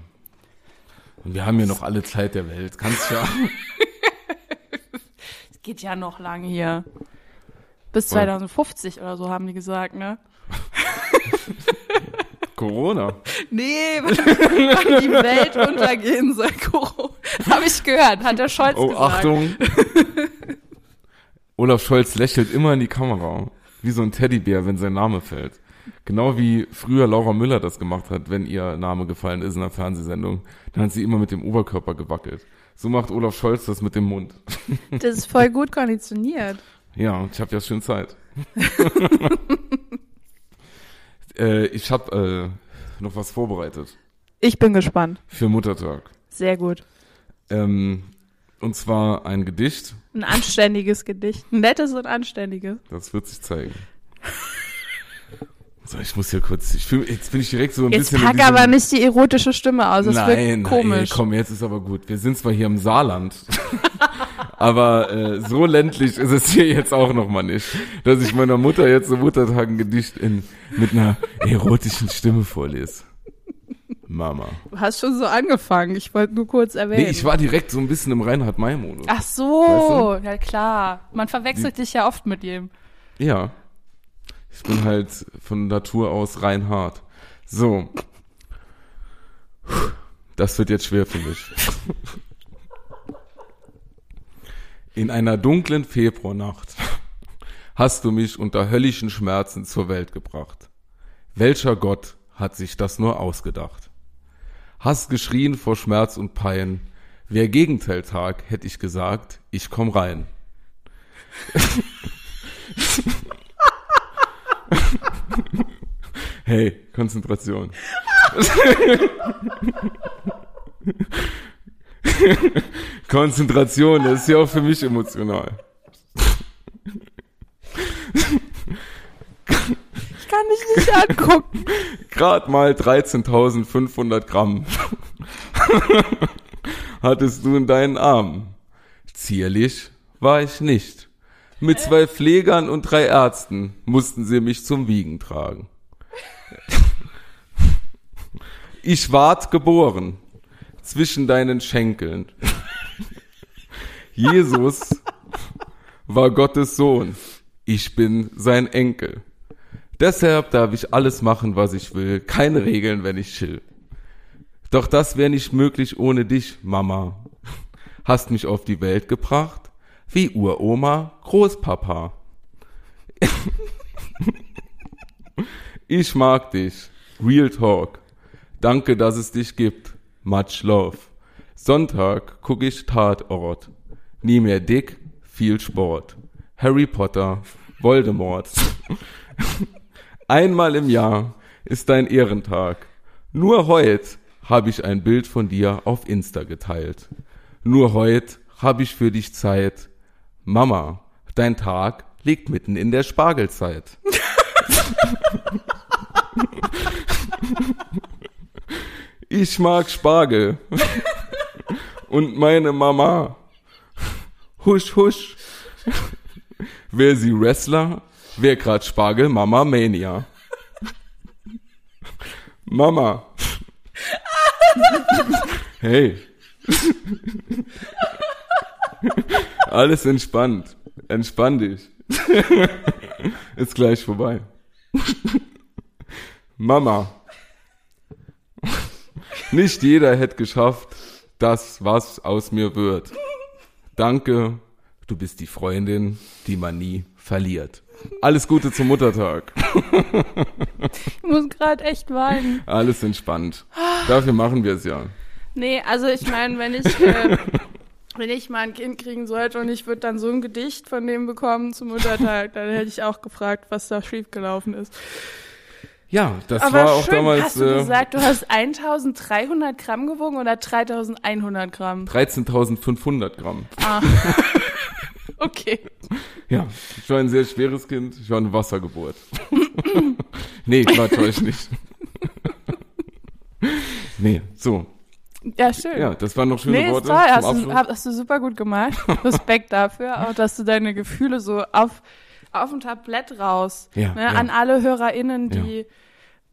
Und wir haben ja noch alle Zeit der Welt. Kannst ja. [LAUGHS] Es geht ja noch lang hier. Bis Voll. 2050 oder so haben die gesagt, ne? [LAUGHS] Corona. Nee, [LAUGHS] wann die Welt untergehen soll. [LAUGHS] Habe ich gehört, hat der Scholz Oh, gesagt. Achtung. Olaf Scholz lächelt immer in die Kamera. Wie so ein Teddybär, wenn sein Name fällt. Genau wie früher Laura Müller das gemacht hat, wenn ihr Name gefallen ist in einer Fernsehsendung. Dann hat sie immer mit dem Oberkörper gewackelt. So macht Olaf Scholz das mit dem Mund. Das ist voll gut konditioniert. Ja, ich habe ja schön Zeit. Äh, ich habe äh, noch was vorbereitet Ich bin gespannt. für Muttertag. Sehr gut. Ähm, und zwar ein Gedicht, Ein anständiges Gedicht. Ein nettes und anständiges. das wird sich zeigen. So, ich muss hier kurz, ich fühl, jetzt bin ich direkt so ein Jetzt bisschen. in pack aber nicht die erotische Stimme aus. Das nein, wird komisch. Nein, komm, jetzt ist aber gut. Wir sind zwar hier im Saarland, [LAUGHS] aber äh, so ländlich ist es hier jetzt auch noch mal nicht, dass ich meiner Mutter jetzt zum Muttertag ein Gedicht in, mit einer erotischen Stimme vorlese. Mama. Du hast schon so angefangen. Ich wollte nur kurz erwähnen. Nee, ich war direkt so ein bisschen im Reinhard-May-Modus. Ach so, ja klar. Man verwechselt dich ja oft mit ihm. Ja. Ich bin halt von Natur aus rein hart. So. Das wird jetzt schwer für mich. In einer dunklen Februarnacht hast du mich unter höllischen Schmerzen zur Welt gebracht. Welcher Gott hat sich das nur ausgedacht? Hast geschrien vor Schmerz und Pein. Wer Gegenteiltag, hätte ich gesagt, ich komm rein. [LAUGHS] Hey, Konzentration. [LAUGHS] [LAUGHS] Konzentration, das ist ja auch für mich emotional. Ich kann dich nicht angucken. Grad mal 13.500 Gramm hattest du in deinen Armen. Zierlich war ich nicht. Mit zwei Pflegern und drei Ärzten mussten sie mich zum Wiegen tragen. Ich ward geboren zwischen deinen Schenkeln. Jesus war Gottes Sohn. Ich bin sein Enkel. Deshalb darf ich alles machen, was ich will. Keine Regeln, wenn ich chill. Doch das wäre nicht möglich ohne dich, Mama. Hast mich auf die Welt gebracht, wie Uroma, Großpapa. ich mag dich. Real Talk. Danke, dass es dich gibt. Much love. Sonntag guck ich Tatort. Nie mehr dick, viel Sport. Harry Potter, Voldemort. [LAUGHS] Einmal im Jahr ist dein Ehrentag. Nur heute habe ich ein Bild von dir auf Insta geteilt. Nur heute habe ich für dich Zeit. Mama, dein Tag liegt mitten in der Spargelzeit. [LAUGHS] Ich mag Spargel. [LAUGHS] Und meine Mama. Husch, husch. Wer sie Wrestler, wer grad Spargel, Mama Mania. Mama. Hey. Alles entspannt. Entspann dich. Ist gleich vorbei. Mama. Nicht jeder hätte geschafft, das, was aus mir wird. Danke, du bist die Freundin, die man nie verliert. Alles Gute zum Muttertag. Ich muss gerade echt weinen. Alles entspannt. Dafür machen wir es ja. Nee, also ich meine, wenn ich, äh, wenn ich mal ein Kind kriegen sollte und ich würde dann so ein Gedicht von dem bekommen zum Muttertag, dann hätte ich auch gefragt, was da schiefgelaufen ist. Ja, das Aber war auch schön, damals hast du äh, gesagt, du hast 1300 Gramm gewogen oder 3100 Gramm? 13.500 Gramm. Ah. [LAUGHS] okay. Ja, ich war ein sehr schweres Kind. Ich war eine Wassergeburt. [LAUGHS] nee, Quatsch, war ich nicht. [LAUGHS] nee, so. Ja, schön. Ja, das waren noch schöne Nee, ist Worte toll. Hast du, hast du super gut gemacht. Respekt dafür. Auch, dass du deine Gefühle so auf, auf dem Tablett raus. Ja, ne, ja. An alle HörerInnen, die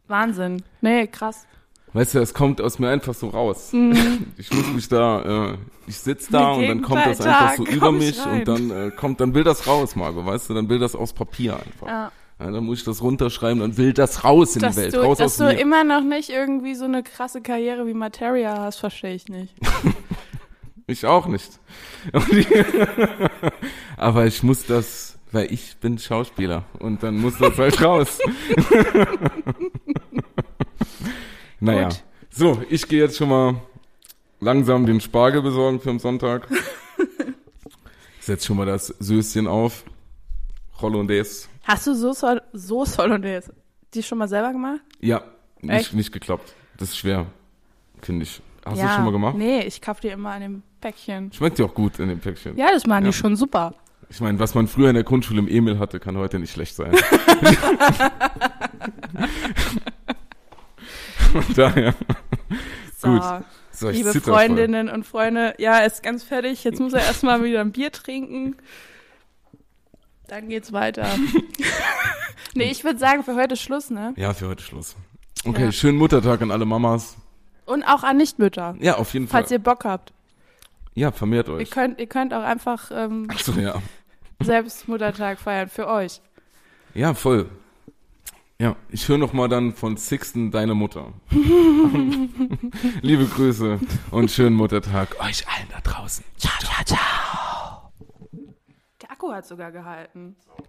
Wahnsinn. Nee, krass. Weißt du, es kommt aus mir einfach so raus. [LAUGHS] Ich muss mich da, äh, ich sitz da und dann kommt das einfach so über mich rein. und dann äh, kommt, dann will das raus, Margot, weißt du, dann will das aus Papier einfach. Ja. Ja, dann muss ich das runterschreiben, dann will das raus in Dass die Welt, du, raus dass aus du mir. immer noch nicht irgendwie so eine krasse Karriere wie Materia hast, verstehe ich nicht. [LAUGHS] Ich auch nicht. [LAUGHS] Aber ich muss das, weil ich bin Schauspieler und dann muss das halt raus. [LAUGHS] naja. Gut. So, ich gehe jetzt schon mal langsam den Spargel besorgen für den Sonntag. [LAUGHS] Setz schon mal das Söschen auf. Hollandaise. Hast du so Sol so Hollandaise die schon mal selber gemacht? Ja, nicht, Echt? nicht geklappt. Das ist schwer, finde ich. Hast ja. du schon mal gemacht? Nee, ich kaufe die immer in dem Päckchen. Schmeckt ja auch gut in dem Päckchen. Ja, das machen Ja. die schon super. Ich meine, was man früher in der Grundschule im Emil hatte, kann heute nicht schlecht sein. [LAUGHS] Von daher. So, Gut. So, liebe zitter voll. Freundinnen und Freunde, ja, ist ganz fertig. Jetzt muss er erstmal wieder ein Bier trinken. Dann geht's weiter. [LAUGHS] nee, ich würde sagen, für heute Schluss, ne? Ja, für heute Schluss. Okay, Ja. schönen Muttertag an alle Mamas. Und auch an Nichtmütter, Ja, auf jeden falls Fall. ihr Bock habt. Ja, vermehrt Ihr euch. könnt, ihr könnt auch einfach ähm, Achso, ja. Selbst Muttertag feiern für euch. Ja, voll. Ja, ich höre noch mal dann von Sixten deine Mutter. [LAUGHS] Liebe Grüße und schönen Muttertag euch allen da draußen. Ciao, ciao, ciao. Der Akku hat sogar gehalten.